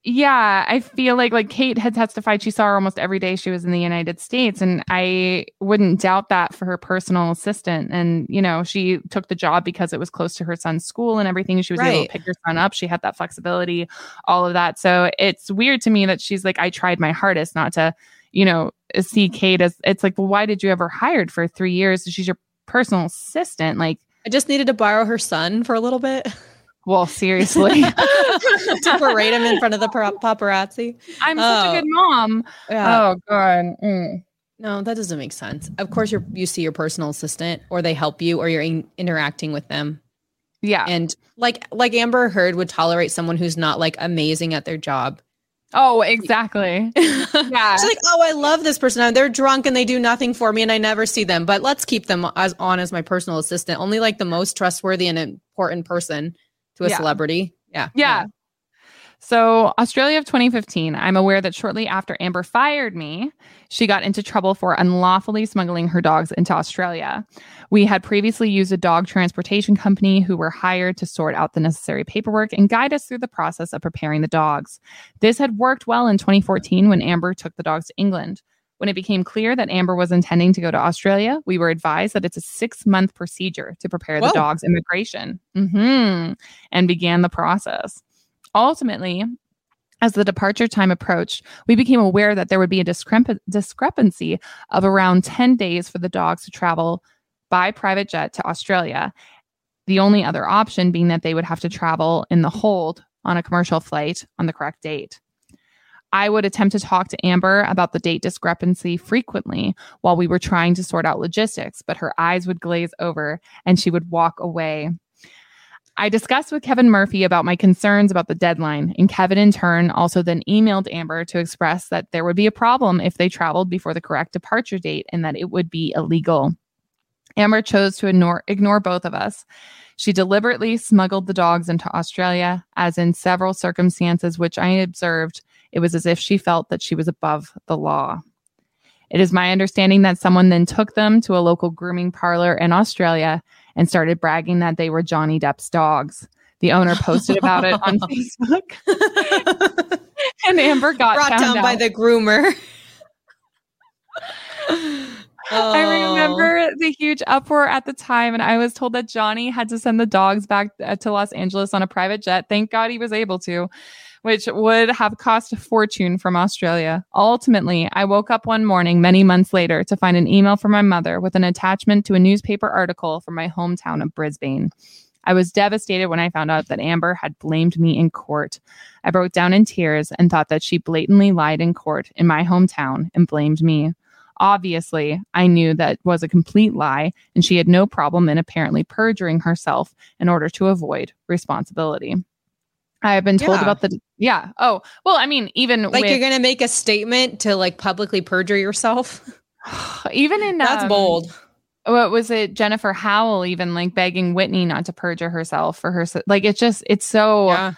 Yeah i feel like like kate had testified she saw her almost every day she was in the united states and i wouldn't doubt that for her personal assistant. And you know she took the job because it was close to her son's school and everything. She was able to pick her son up. She had that flexibility all of that. So it's weird to me that she's like i tried my hardest not to you know see kate as it's like well why did you ever hired for three years? She's your personal assistant. Like I just needed to borrow her son for a little bit well seriously to parade him in front of the paparazzi. i'm such Oh. a good mom Yeah. oh god Mm. No, that doesn't make sense. Of course, you're you see your personal assistant, or they help you, or you're in, interacting with them. yeah And like like Amber Heard would tolerate someone who's not like amazing at their job. Oh, exactly. yeah. Yeah. She's like, oh, I love this person. They're drunk and they do nothing for me, and I never see them. But let's keep them as on as my personal assistant. Only like the most trustworthy and important person to a Yeah. celebrity. Yeah. Yeah. So, Australia of 2015, I'm aware that shortly after Amber fired me, she got into trouble for unlawfully smuggling her dogs into Australia. We had previously used a dog transportation company who were hired to sort out the necessary paperwork and guide us through the process of preparing the dogs. This had worked well in 2014 when Amber took the dogs to England. When it became clear that Amber was intending to go to Australia, we were advised that it's a six month procedure to prepare the dog's immigration hmm and began the process. Ultimately, as the departure time approached, we became aware that there would be a discrep- discrepancy of around 10 days for the dogs to travel by private jet to Australia. The only other option being that they would have to travel in the hold on a commercial flight on the correct date. I would attempt to talk to Amber about the date discrepancy frequently while we were trying to sort out logistics, but her eyes would glaze over and she would walk away. I discussed with Kevin Murphy about my concerns about the deadline, and Kevin, in turn, also then emailed Amber to express that there would be a problem if they traveled before the correct departure date and that it would be illegal. Amber chose to ignore, ignore both of us. She deliberately smuggled the dogs into Australia, as in several circumstances which I observed, it was as if she felt that she was above the law. It is my understanding that someone then took them to a local grooming parlor in Australia and started bragging that they were Johnny Depp's dogs. The owner posted about it on Facebook, and Amber got Brought found down by the groomer. I Oh. remember the huge uproar at the time, and I was told that Johnny had to send the dogs back uh, to Los Angeles on a private jet. Thank God he was able to, which would have cost a fortune from Australia. Ultimately, I woke up one morning many months later to find an email from my mother with an attachment to a newspaper article from my hometown of Brisbane. I was devastated when I found out that Amber had blamed me in court. I broke down in tears and thought that she blatantly lied in court in my hometown and blamed me. Obviously, I knew that was a complete lie, and she had no problem in apparently perjuring herself in order to avoid responsibility. I have been told Yeah. about the yeah. Oh, well, I mean, even Like with, you're gonna make a statement to like publicly perjure yourself. even in That's um, bold. what was it jennifer howell even like begging whitney not to perjure herself for her like it's just it's so Yeah.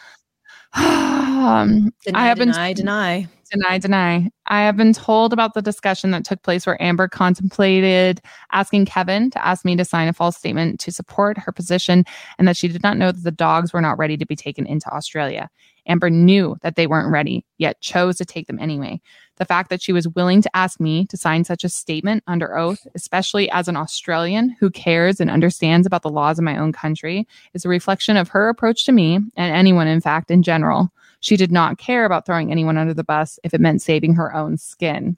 um, Deny, i have been deny, deny. Deny deny. I have been told about the discussion that took place where amber contemplated asking kevin to ask me to sign a false statement to support her position and that she did not know that the dogs were not ready to be taken into australia. Amber knew that they weren't ready yet chose to take them anyway. The fact that she was willing to ask me to sign such a statement under oath, especially as an Australian who cares and understands about the laws of my own country, is a reflection of her approach to me and anyone, in fact, in general. She did not care about throwing anyone under the bus if it meant saving her own skin.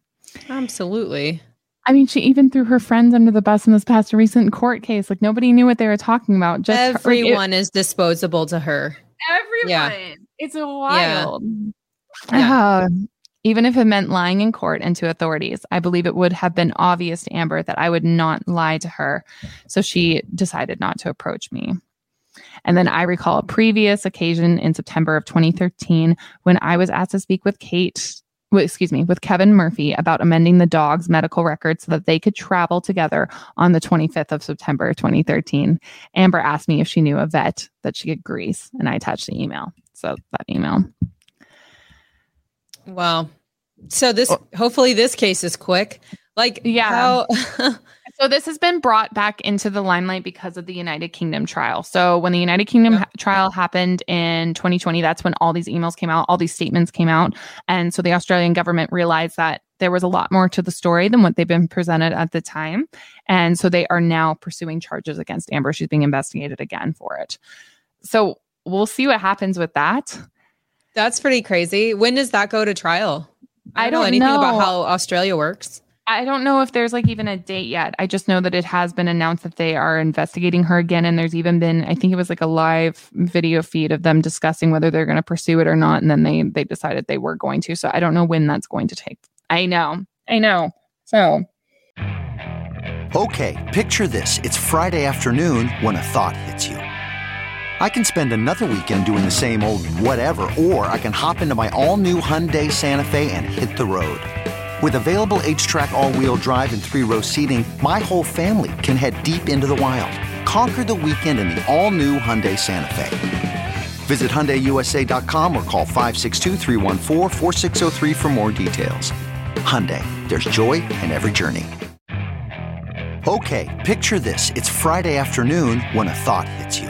Absolutely. I mean, she even threw her friends under the bus in this past recent court case. Like nobody knew what they were talking about. Just her- like, it- Everyone is disposable to her. everyone. Yeah. It's wild. Yeah. Uh, even if it meant lying in court and to authorities, I believe it would have been obvious to Amber that I would not lie to her. So she decided not to approach me. And then I recall a previous occasion in September of 2013 when I was asked to speak with Kate, well, excuse me, with Kevin Murphy about amending the dog's medical records so that they could travel together on the 25th of September 2013. Amber asked me if she knew a vet that she could grease, and I attached the email. So that email. Wow. So this oh. hopefully this case is quick. Like Yeah. how So this has been brought back into the limelight because of the United Kingdom trial. So when the United Kingdom Yeah. ha- trial happened in 2020, that's when all these emails came out, all these statements came out, and so the Australian government realized that there was a lot more to the story than what they've been presented at the time, and so they are now pursuing charges against Amber. She's being investigated again for it. So we'll see what happens with that. that's pretty crazy. When does that go to trial? I know don't know anything about how Australia works. I don't know if there's like even a date yet. I just know that it has been announced that they are investigating her again. And there's even been, I think it was like a live video feed of them discussing whether they're going to pursue it or not. And then they they decided they were going to. So I don't know when that's going to take. I know. I know. So Okay, picture this. It's Friday afternoon when a thought hits you. I can spend another weekend doing the same old whatever, or I can hop into my all new Hyundai Santa Fe and hit the road. With available HTRAC, all wheel drive, and three row seating, my whole family can head deep into the wild. Conquer the weekend in the all new Hyundai Santa Fe. Visit HyundaiUSA.com or call 562-314-4603 for more details. Hyundai, there's joy in every journey. Okay, picture this. It's Friday afternoon when a thought hits you.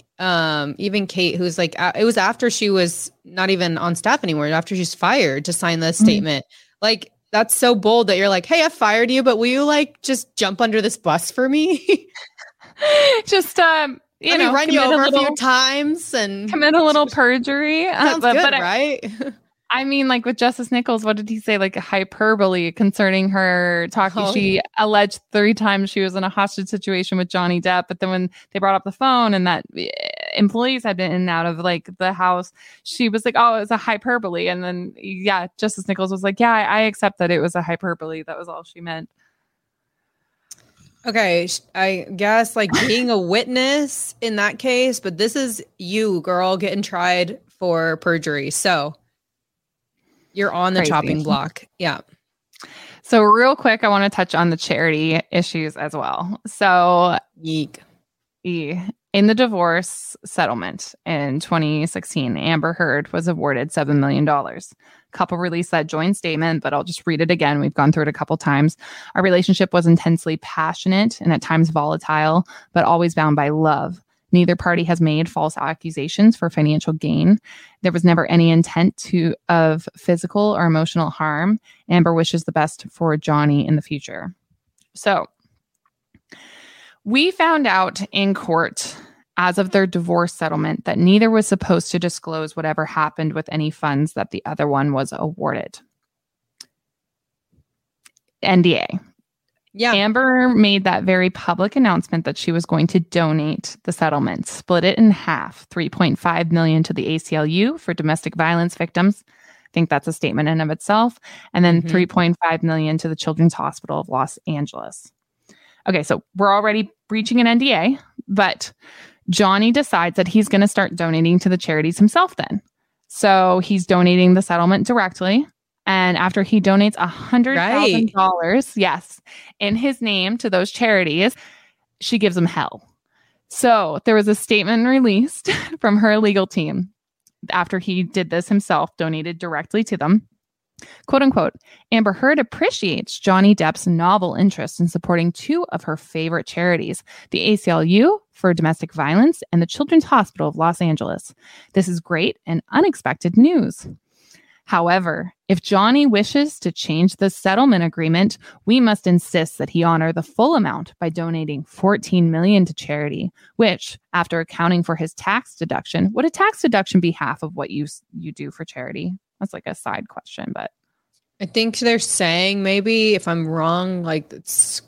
um even Kate who's like it was after she was not even on staff anymore after she's fired to sign the statement. Like that's so bold that you're like, "Hey, I fired you, but will you like just jump under this bus for me? just um, you Let know, run you over a, little, few times and commit a little perjury. Uh, sounds but, good, but right? I mean, like with Justice Nichols, what did he say? Like hyperbole concerning her talking. Oh, she alleged three times she was in a hostage situation with Johnny Depp. But then when they brought up the phone and that employees had been in and out of like the house, she was like, "Oh, it was a hyperbole." And then yeah, Justice Nichols was like, "Yeah, I, I accept that it was a hyperbole. That was all she meant." Okay, I guess like being a witness in that case, but this is you, girl, getting tried for perjury. So you're on the Crazy. chopping block. Yeah. So real quick, I want to touch on the charity issues as well. So Yeek. E. In the divorce settlement in 2016, Amber Heard was awarded $7 million. Couple released that joint statement, but I'll just read it again. We've gone through it a couple times. Our relationship was intensely passionate and at times volatile, but always bound by love. Neither party has made false accusations for financial gain. There was never any intent to of physical or emotional harm. Amber wishes the best for Johnny in the future. So, we found out in court as of their divorce settlement that neither was supposed to disclose whatever happened with any funds that the other one was awarded. NDA. Yeah. Amber made that very public announcement that she was going to donate the settlement, split it in half, 3.5 million to the ACLU for domestic violence victims. I think that's a statement in of itself, and then Mhm. 3.5 million to the Children's Hospital of Los Angeles. Okay, so we're already breaching an NDA, but Johnny decides that he's going to start donating to the charities himself then. So he's donating the settlement directly. And after he donates a hundred thousand dollars, yes, in his name to those charities, she gives him hell. So there was a statement released from her legal team after he did this himself, donated directly to them. Quote unquote, Amber Heard appreciates Johnny Depp's novel interest in supporting two of her favorite charities, the ACLU for domestic violence and the Children's Hospital of Los Angeles. This is great and unexpected news. However, if Johnny wishes to change the settlement agreement, we must insist that he honor the full amount by donating 14 million to charity, which, after accounting for his tax deduction, would a tax deduction be half of what you you do for charity? That's like a side question, but I think they're saying maybe if I'm wrong, like it's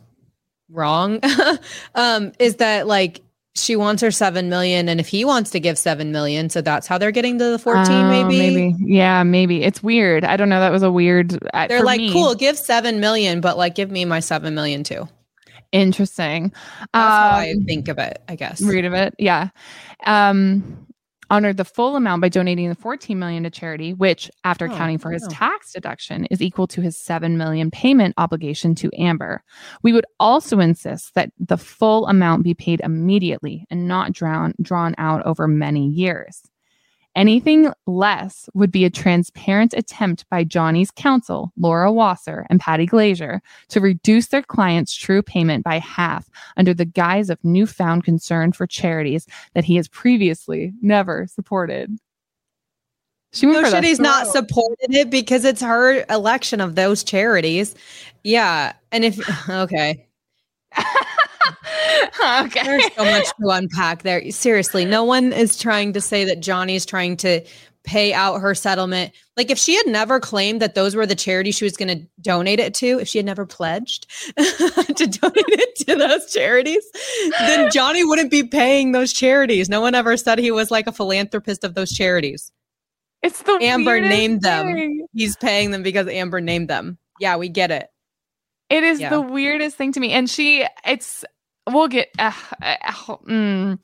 wrong, um, is that like she wants her seven million, and if he wants to give seven million, so that's how they're getting to the fourteen. Oh, maybe. maybe, yeah, maybe it's weird. I don't know. That was a weird. uh, they're like, me, cool, give seven million, but like, give me my seven million too. interesting. That's how I Um, think of it. I guess. read of it. Yeah. Um, honored the full amount by donating the 14 million to charity, which after Oh, accounting for his tax deduction is equal to his 7 million payment obligation to Amber. We would also insist that the full amount be paid immediately and not drawn drawn out over many years. Anything less would be a transparent attempt by Johnny's counsel, Laura Wasser and Patty Glaser, to reduce their client's true payment by half under the guise of newfound concern for charities that he has previously never supported. She No shit, he's not supported it because it's her election of those charities. Yeah. And if, okay, okay. there's so much to unpack there. Seriously, no one is trying to say that Johnny's trying to pay out her settlement. Like if she had never claimed that those were the charities she was going to donate it to, if she had never pledged to donate it to those charities, then Johnny wouldn't be paying those charities. No one ever said he was like a philanthropist of those charities. It's the Amber named them. thing. He's paying them because Amber named them. Yeah, we get it. It is Yeah. the weirdest thing to me. And she, it's, we'll get, uh, uh, mm,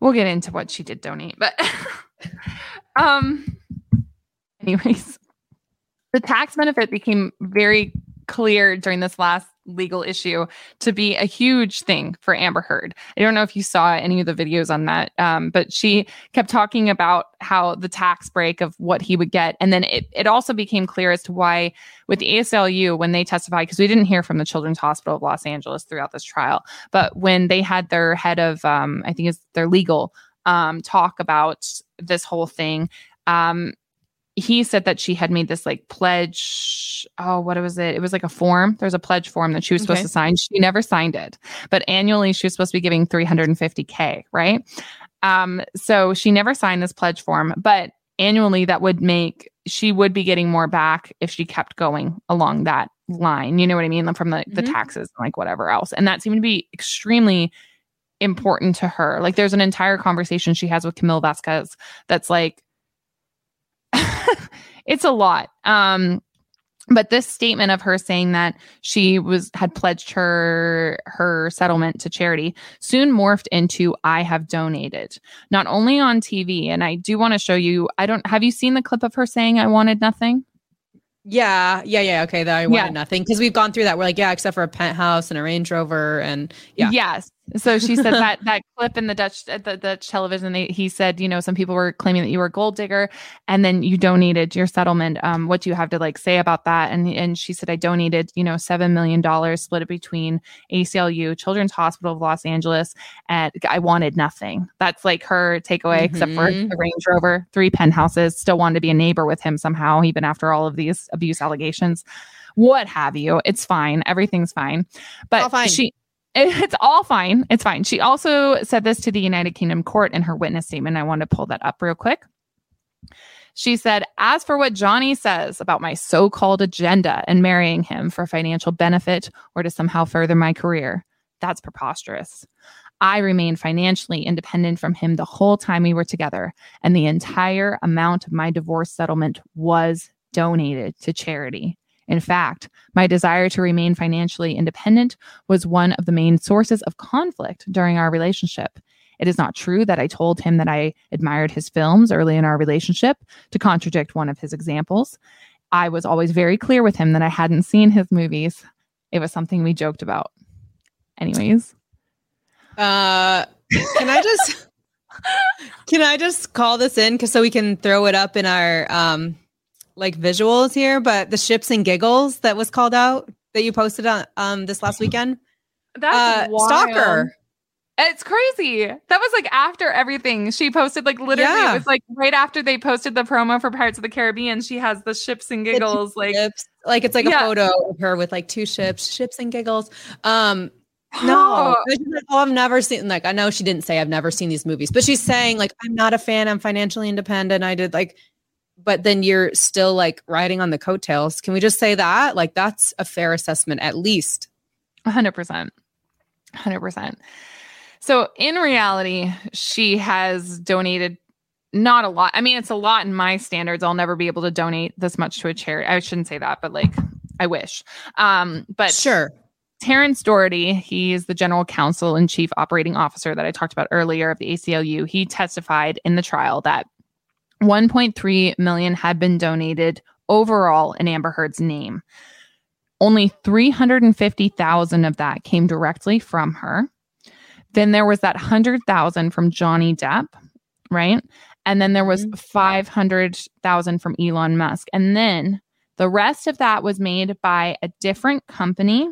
we'll get into what she did donate, but, um, anyways, the tax benefit became very clear during this last legal issue to be a huge thing for Amber Heard. I don't know if you saw any of the videos on that, um, but she kept talking about how the tax break of what he would get. And then it, it also became clear as to why with the ACLU, when they testified, because we didn't hear from the Children's Hospital of Los Angeles throughout this trial, but when they had their head of, um, I think it's their legal, um, talk about this whole thing, um, he said that she had made this like pledge. Oh, what was it? It was like a form. There's a pledge form that she was supposed Okay. to sign. She never signed it, but annually she was supposed to be giving 350K, right? Um, so she never signed this pledge form, but annually that would make she would be getting more back if she kept going along that line. You know what I mean? From the, the Mhm. taxes and like whatever else. And that seemed to be extremely important to her. Like there's an entire conversation she has with Camille Vasquez that's like it's a lot. Um but this statement of her saying that she was had pledged her her settlement to charity soon morphed into I have donated. Not only on TV and I do want to show you I don't have you seen the clip of her saying I wanted nothing? Yeah, yeah, yeah. Okay, that I wanted Yeah. nothing because we've gone through that. We're like, yeah, except for a penthouse and a Range Rover, and yeah, Yes. So she said that that clip in the Dutch the Dutch television. They, he said, you know, some people were claiming that you were a gold digger, and then you donated your settlement. Um, what do you have to like say about that? And and she said, I donated, you know, seven million dollars, split it between ACLU, Children's Hospital of Los Angeles, and I wanted nothing. That's like her takeaway, mm-hmm. except for mm-hmm. the Range Rover, three penthouses. Still wanted to be a neighbor with him somehow, even after all of these abuse allegations what have you. It's fine. Everything's fine. But fine. she it's all fine. It's fine. She also said this to the United Kingdom court in her witness statement. I want to pull that up real quick. She said, As for what Johnny says about my so called agenda and marrying him for financial benefit or to somehow further my career, that's preposterous. I remained financially independent from him the whole time we were together, and the entire amount of my divorce settlement was donated to charity. In fact, my desire to remain financially independent was one of the main sources of conflict during our relationship. It is not true that I told him that I admired his films early in our relationship to contradict one of his examples. I was always very clear with him that I hadn't seen his movies. It was something we joked about. Anyways. Uh can I just can I just call this in cuz so we can throw it up in our um like visuals here, but the ships and giggles that was called out that you posted on um this last weekend. That's uh, stalker. It's crazy. That was like after everything. She posted like literally yeah. it was like right after they posted the promo for Pirates of the Caribbean. She has the ships and giggles like ships. like it's like yeah. a photo of her with like two ships, ships and giggles. Um no, oh. Like, oh, I've never seen like I know she didn't say I've never seen these movies, but she's saying like I'm not a fan. I'm financially independent. I did like but then you're still like riding on the coattails. Can we just say that? Like that's a fair assessment at least. 100%. 100%. So in reality, she has donated not a lot. I mean, it's a lot in my standards. I'll never be able to donate this much to a charity. I shouldn't say that, but like I wish. Um, but sure. Terence Dougherty, he's the general counsel and chief operating officer that I talked about earlier of the ACLU. He testified in the trial that 1.3 million had been donated overall in Amber Heard's name. Only 350,000 of that came directly from her. Then there was that 100,000 from Johnny Depp, right? And then there was mm-hmm. 500,000 from Elon Musk. And then the rest of that was made by a different company.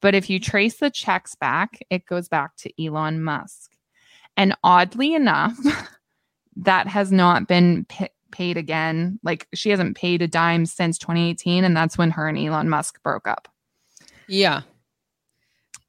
But if you trace the checks back, it goes back to Elon Musk. And oddly enough, that has not been p- paid again. Like she hasn't paid a dime since 2018, and that's when her and Elon Musk broke up. Yeah.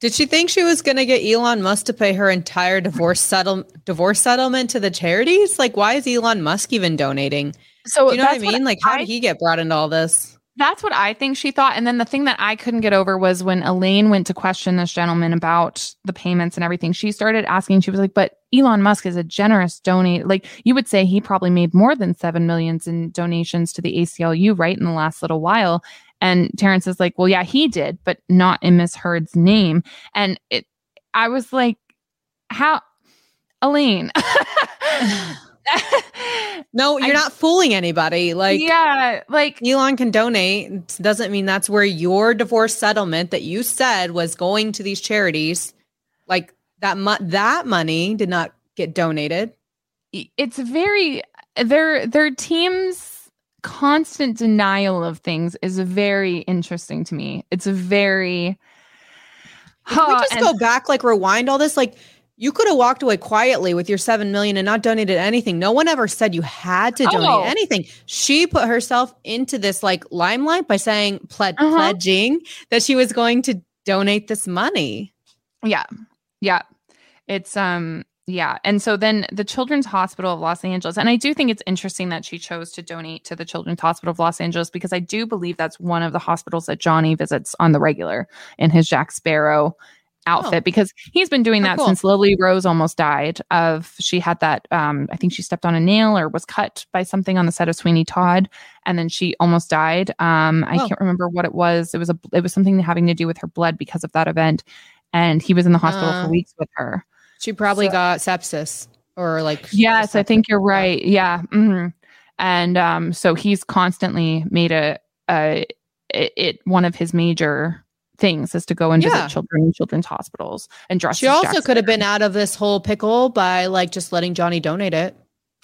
Did she think she was going to get Elon Musk to pay her entire divorce settle divorce settlement to the charities? Like, why is Elon Musk even donating? So Do you know what I mean? What like, how did he get brought into all this? That's what I think she thought. And then the thing that I couldn't get over was when Elaine went to question this gentleman about the payments and everything, she started asking, she was like, but Elon Musk is a generous donate. Like you would say he probably made more than seven millions in donations to the ACLU, right? In the last little while. And Terrence is like, well, yeah, he did, but not in Miss Heard's name. And it, I was like, how, Elaine. no, you're I, not fooling anybody. Like, yeah, like Elon can donate. Doesn't mean that's where your divorce settlement that you said was going to these charities, like that. Mo- that money did not get donated. It's very their their team's constant denial of things is very interesting to me. It's very. Can we just and, go back, like rewind all this, like you could have walked away quietly with your 7 million and not donated anything. No one ever said you had to donate oh. anything. She put herself into this like limelight by saying uh-huh. pledging that she was going to donate this money. Yeah. Yeah. It's um yeah. And so then the Children's Hospital of Los Angeles, and I do think it's interesting that she chose to donate to the Children's Hospital of Los Angeles because I do believe that's one of the hospitals that Johnny visits on the regular in his Jack Sparrow outfit oh. because he's been doing oh, that cool. since Lily Rose almost died. Of she had that, um, I think she stepped on a nail or was cut by something on the set of Sweeney Todd, and then she almost died. Um, I oh. can't remember what it was. It was a, it was something having to do with her blood because of that event, and he was in the hospital uh, for weeks with her. She probably so, got sepsis or like. Yes, I think you're right. Yeah, mm-hmm. and um, so he's constantly made a, a it, it one of his major things is to go and Yeah. visit children in children's hospitals and dress. She also Jack could have been out of this whole pickle by like just letting Johnny donate it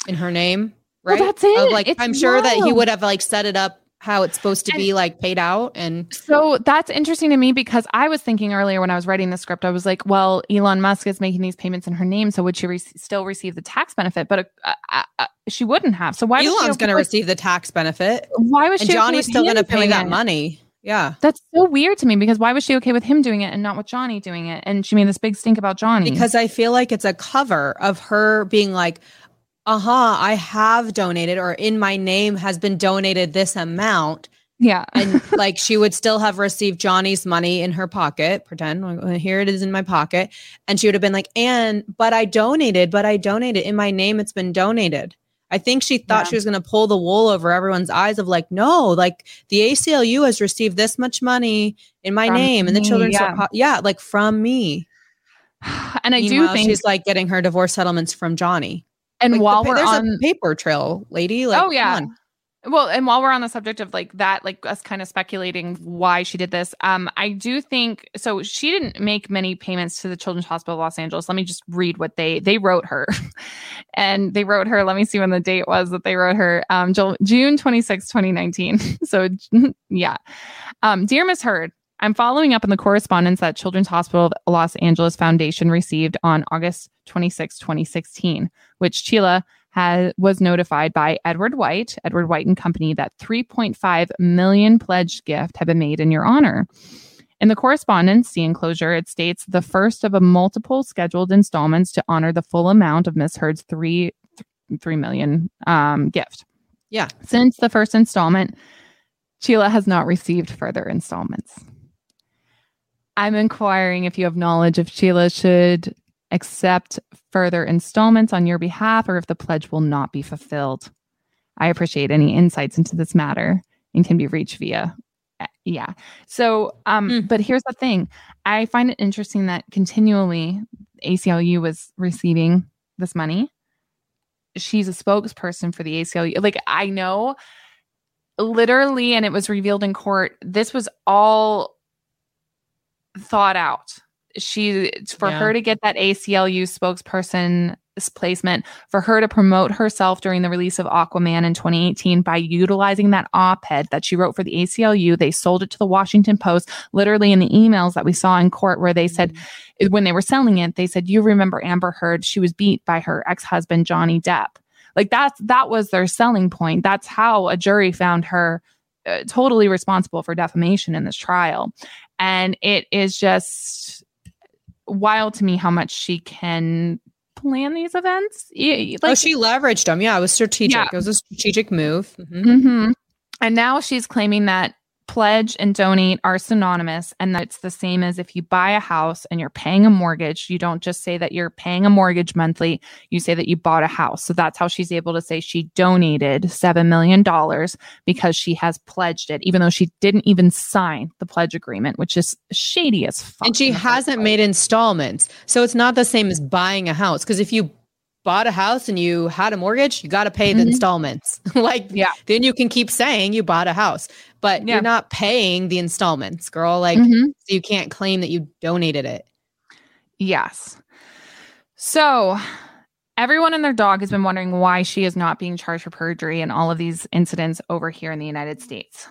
in her name, Well, right? that's it. Of, like It's I'm sure that he would have like set it up how it's supposed to And- be like paid out and So that's interesting to me because I was thinking earlier when I was writing the script, I was like, well, Elon Musk is making these payments in her name, so would she re- still receive the tax benefit? But uh, uh, uh, she wouldn't have. So why Elon's going to receive the tax benefit Why was and she? Johnny's still going to pay that money. Yeah. That's so weird to me because why was she okay with him doing it and not with Johnny doing it? And she made this big stink about Johnny Because I feel like it's a cover of her being like, uh-huh, I have donated or in my name has been donated this amount. yeah, and like she would still have received Johnny's money in her pocket, pretend "Oh, here it is in my pocket, and she would have been like, "And but I donated, but I donated in my name. It's been donated." I think she thought Yeah. she was going to pull the wool over everyone's eyes of like, no, like the ACLU has received this much money in my From name, and the children's yeah. yeah. yeah, like from me. and I do think, she's like getting her divorce settlements from Johnny. and Like, while pa- we're there's on, a paper trail, lady. Like, oh yeah. Well, and while we're on the subject of like that, like us kind of speculating why she did this, um, I do think so. She didn't make many payments to the Children's Hospital of Los Angeles. Let me just read what they they wrote her, and they wrote her. Let me see when the date was that they wrote her. Um, June twenty sixth, twenty nineteen. So yeah, um, dear Miss Heard. I'm following up on the correspondence that Children's Hospital of Los Angeles Foundation received on August 26, 2016, which Chila had was notified by Edward White, Edward White and Company, that 3.5 million pledged gift had been made in your honor. In the correspondence, the enclosure, it states the first of a multiple scheduled installments to honor the full amount of Miss Heard's three three million um, gift. Yeah. Since the first installment, Sheila has not received further installments. I'm inquiring if you have knowledge if Sheila should accept further installments on your behalf or if the pledge will not be fulfilled. I appreciate any insights into this matter and can be reached via uh, yeah. So um Mm. but here's the thing. I find it interesting that continually ACLU was receiving this money. She's a spokesperson for the ACLU. Like I know literally and it was revealed in court this was all thought out she for Yeah. her to get that ACLU spokesperson placement for her to promote herself during the release of Aquaman in 2018 by utilizing that op-ed that she wrote for the ACLU they sold it to the Washington Post literally in the emails that we saw in court where they said when they were selling it they said you remember Amber Heard? She was beat by her ex-husband Johnny Depp. Like that's that was their selling point. That's how a jury found her uh, totally responsible for defamation in this trial. And it is just wild to me how much she can plan these events Y- oh, she leveraged them. Yeah, it was strategic. Yeah. It was a strategic move. Mhm. hmm And now she's claiming that pledge and donate are synonymous and that it's the same as if you buy a house and you're paying a mortgage. You don't just say that you're paying a mortgage monthly, you say that you bought a house. So that's how she's able to say she donated $7 million because she has pledged it, even though she didn't even sign the pledge agreement, which is shady as fuck. and she in the first hasn't made installments. So it's not the same as buying a house. Because if you bought a house and you had a mortgage, you got to pay the Mhm. installments. like, Yeah. then you can keep saying you bought a house, but Yeah. you're not paying the installments, girl. Like, Mhm. so you can't claim that you donated it. Yes. So everyone and their dog has been wondering why she is not being charged for perjury and all of these incidents over here in the United States.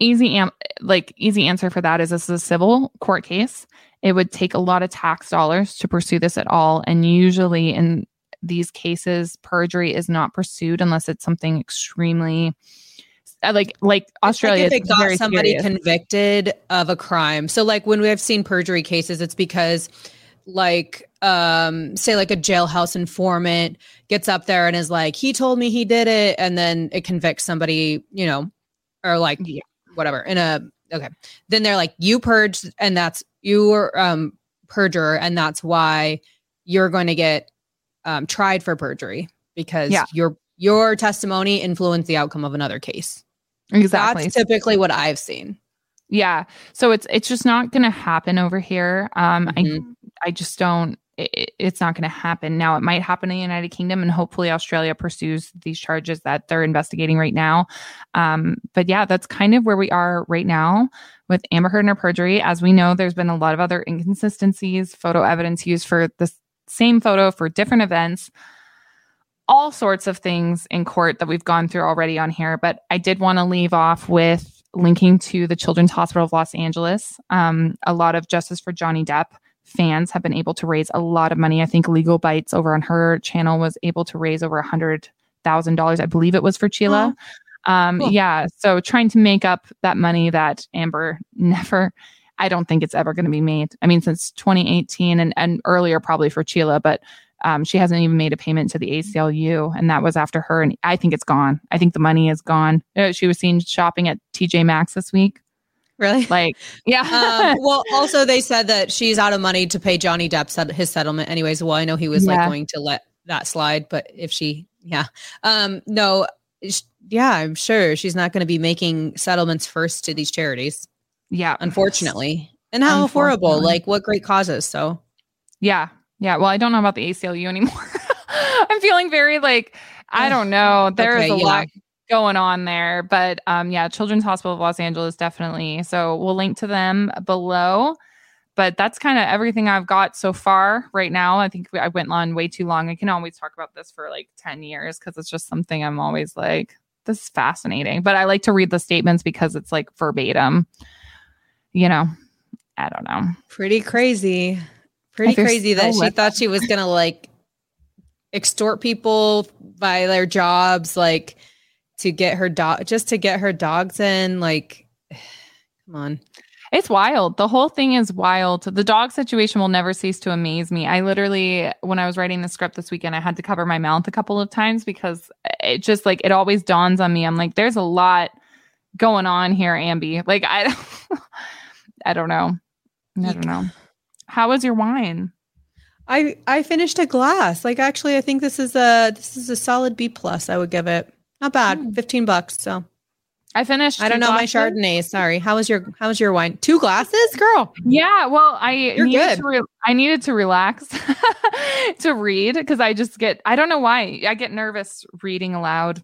Easy am- like easy answer for that is this is a civil court case. It would take a lot of tax dollars to pursue this at all and usually in these cases perjury is not pursued unless it's something extremely like like Australia like if it got somebody serious. convicted of a crime. So like when we've seen perjury cases, it's because like um say like a jailhouse informant gets up there and is like, he told me he did it, and then it convicts somebody, you know, or like Yeah. whatever in a okay. Then they're like, you purged, and that's you were um perjurer, and that's why you're going to get um tried for perjury because Yeah. your your testimony influenced the outcome of another case. Exactly That's typically what I've seen. Yeah. So it's it's just not going to happen over here. Um I Mhm. I just don't it, it's not going to happen. Now, it might happen in the United Kingdom, and hopefully, Australia pursues these charges that they're investigating right now. Um, but yeah, that's kind of where we are right now with Amber Heard and her perjury. As we know, there's been a lot of other inconsistencies, photo evidence used for the same photo for different events all sorts of things in court that we've gone through already on here, but I did want to leave off with linking to the Children's Hospital of Los Angeles. Um, a lot of Justice for Johnny Depp fans have been able to raise a lot of money. I think Legal Bytes over on her channel was able to raise over a hundred thousand dollars. I believe it was for Sheila. Oh, um, cool. Yeah, so trying to make up that money that Amber never. I don't think it's ever going to be made. I mean, since 2018 and, and earlier, probably for Chila, but um, she hasn't even made a payment to the ACLU, and that was after her. And I think it's gone. I think the money is gone. Uh, she was seen shopping at TJ Maxx this week. Really? Like, yeah. um, well, also they said that she's out of money to pay Johnny Depp his settlement. Anyways, well, I know he was yeah. like going to let that slide, but if she, yeah, um, no, yeah, I'm sure she's not going to be making settlements first to these charities. Yeah, unfortunately. And how horrible! Like, what great causes? So, yeah, yeah. Well, I don't know about the ACLU anymore. I'm feeling very like, I don't know. There's okay, a yeah. lot going on there. But um, yeah, Children's Hospital of Los Angeles, definitely. So we'll link to them below. But that's kind of everything I've got so far right now. I think I went on way too long. I can always talk about this for like 10 years because it's just something I'm always like, this is fascinating. But I like to read the statements because it's like verbatim. You know, I don't know. Pretty crazy. Pretty crazy that she thought she was gonna like extort people by their jobs, like to get her dog just to get her dogs in. Like, come on. It's wild. The whole thing is wild. The dog situation will never cease to amaze me. I literally, when I was writing the script this weekend, I had to cover my mouth a couple of times because it just like it always dawns on me. I'm like, there's a lot going on here, Ambi. Like I, I don't know. I don't know. How was your wine? I I finished a glass. Like actually, I think this is a this is a solid B plus. I would give it. Not bad. Mm. Fifteen bucks. So I finished. I don't know glasses. my Chardonnay. Sorry. How was your How was your wine? Two glasses, girl. Yeah. Well, I You're needed good. to re- I needed to relax to read because I just get I don't know why I get nervous reading aloud.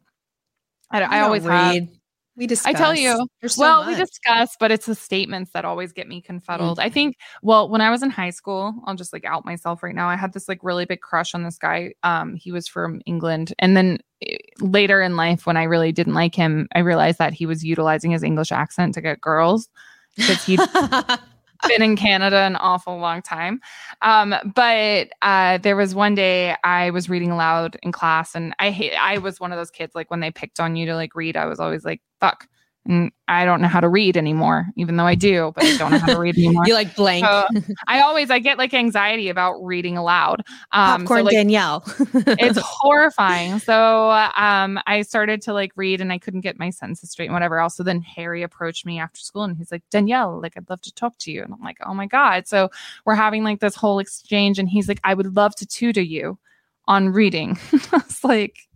I, I always read. Have. We discuss. I tell you. So well, much. we discuss, but it's the statements that always get me confuddled. Mm-hmm. I think, well, when I was in high school, I'll just like out myself right now. I had this like really big crush on this guy. Um, he was from England. And then eh, later in life, when I really didn't like him, I realized that he was utilizing his English accent to get girls because he'd been in Canada an awful long time. Um, but uh, there was one day I was reading aloud in class, and I hate. I was one of those kids like when they picked on you to like read. I was always like, "Fuck." And I don't know how to read anymore, even though I do, but I don't know how to read anymore. you like blank. So I always I get like anxiety about reading aloud. Um, Popcorn so, like, Danielle. it's horrifying. So um, I started to like read, and I couldn't get my sentences straight and whatever else. So then Harry approached me after school, and he's like, Danielle, like I'd love to talk to you, and I'm like, oh my god. So we're having like this whole exchange, and he's like, I would love to tutor you on reading. I was like,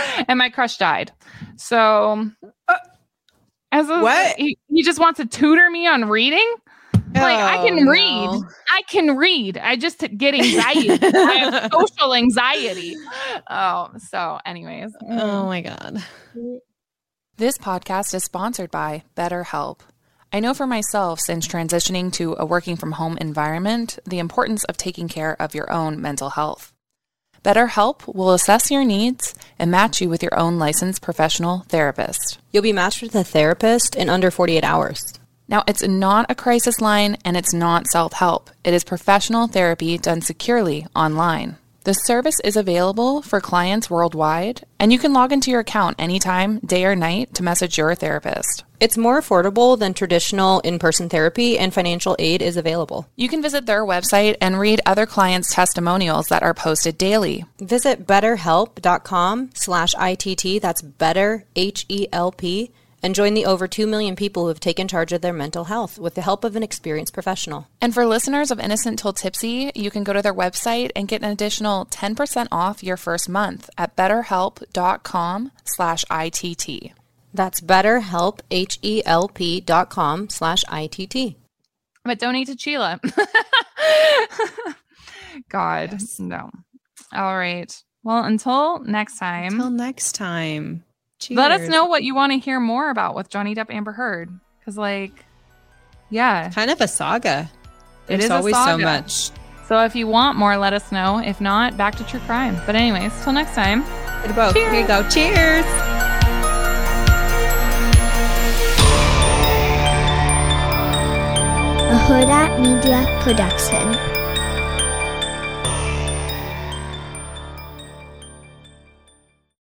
and my crush died. So, uh, as a, what he, he, just wants to tutor me on reading. Like oh, I can read, no. I can read. I just get anxiety. I have social anxiety. Oh, so anyways. Oh my god. This podcast is sponsored by BetterHelp. I know for myself, since transitioning to a working from home environment, the importance of taking care of your own mental health. BetterHelp will assess your needs and match you with your own licensed professional therapist. You'll be matched with a therapist in under 48 hours. Now, it's not a crisis line and it's not self help. It is professional therapy done securely online. The service is available for clients worldwide, and you can log into your account anytime, day or night, to message your therapist. It's more affordable than traditional in person therapy, and financial aid is available. You can visit their website and read other clients' testimonials that are posted daily. Visit betterhelp.com slash ITT, that's better, H E L P and join the over 2 million people who have taken charge of their mental health with the help of an experienced professional. And for listeners of Innocent Til Tipsy, you can go to their website and get an additional 10% off your first month at betterhelp.com slash ITT. That's betterhelp, H-E-L-P dot com slash ITT. But donate to Sheila. God, Yes. no. All right. Well, until next time, Until next time. Cheers. let us know what you want to hear more about with Johnny Depp Amber Heard. Because, like, yeah, Kind of a saga. It There's is a always so much. So if you want more, let us know. If not, back to true crime. But anyways, till next time. What about? Here you go. Cheers. A Hurrdat Media Production.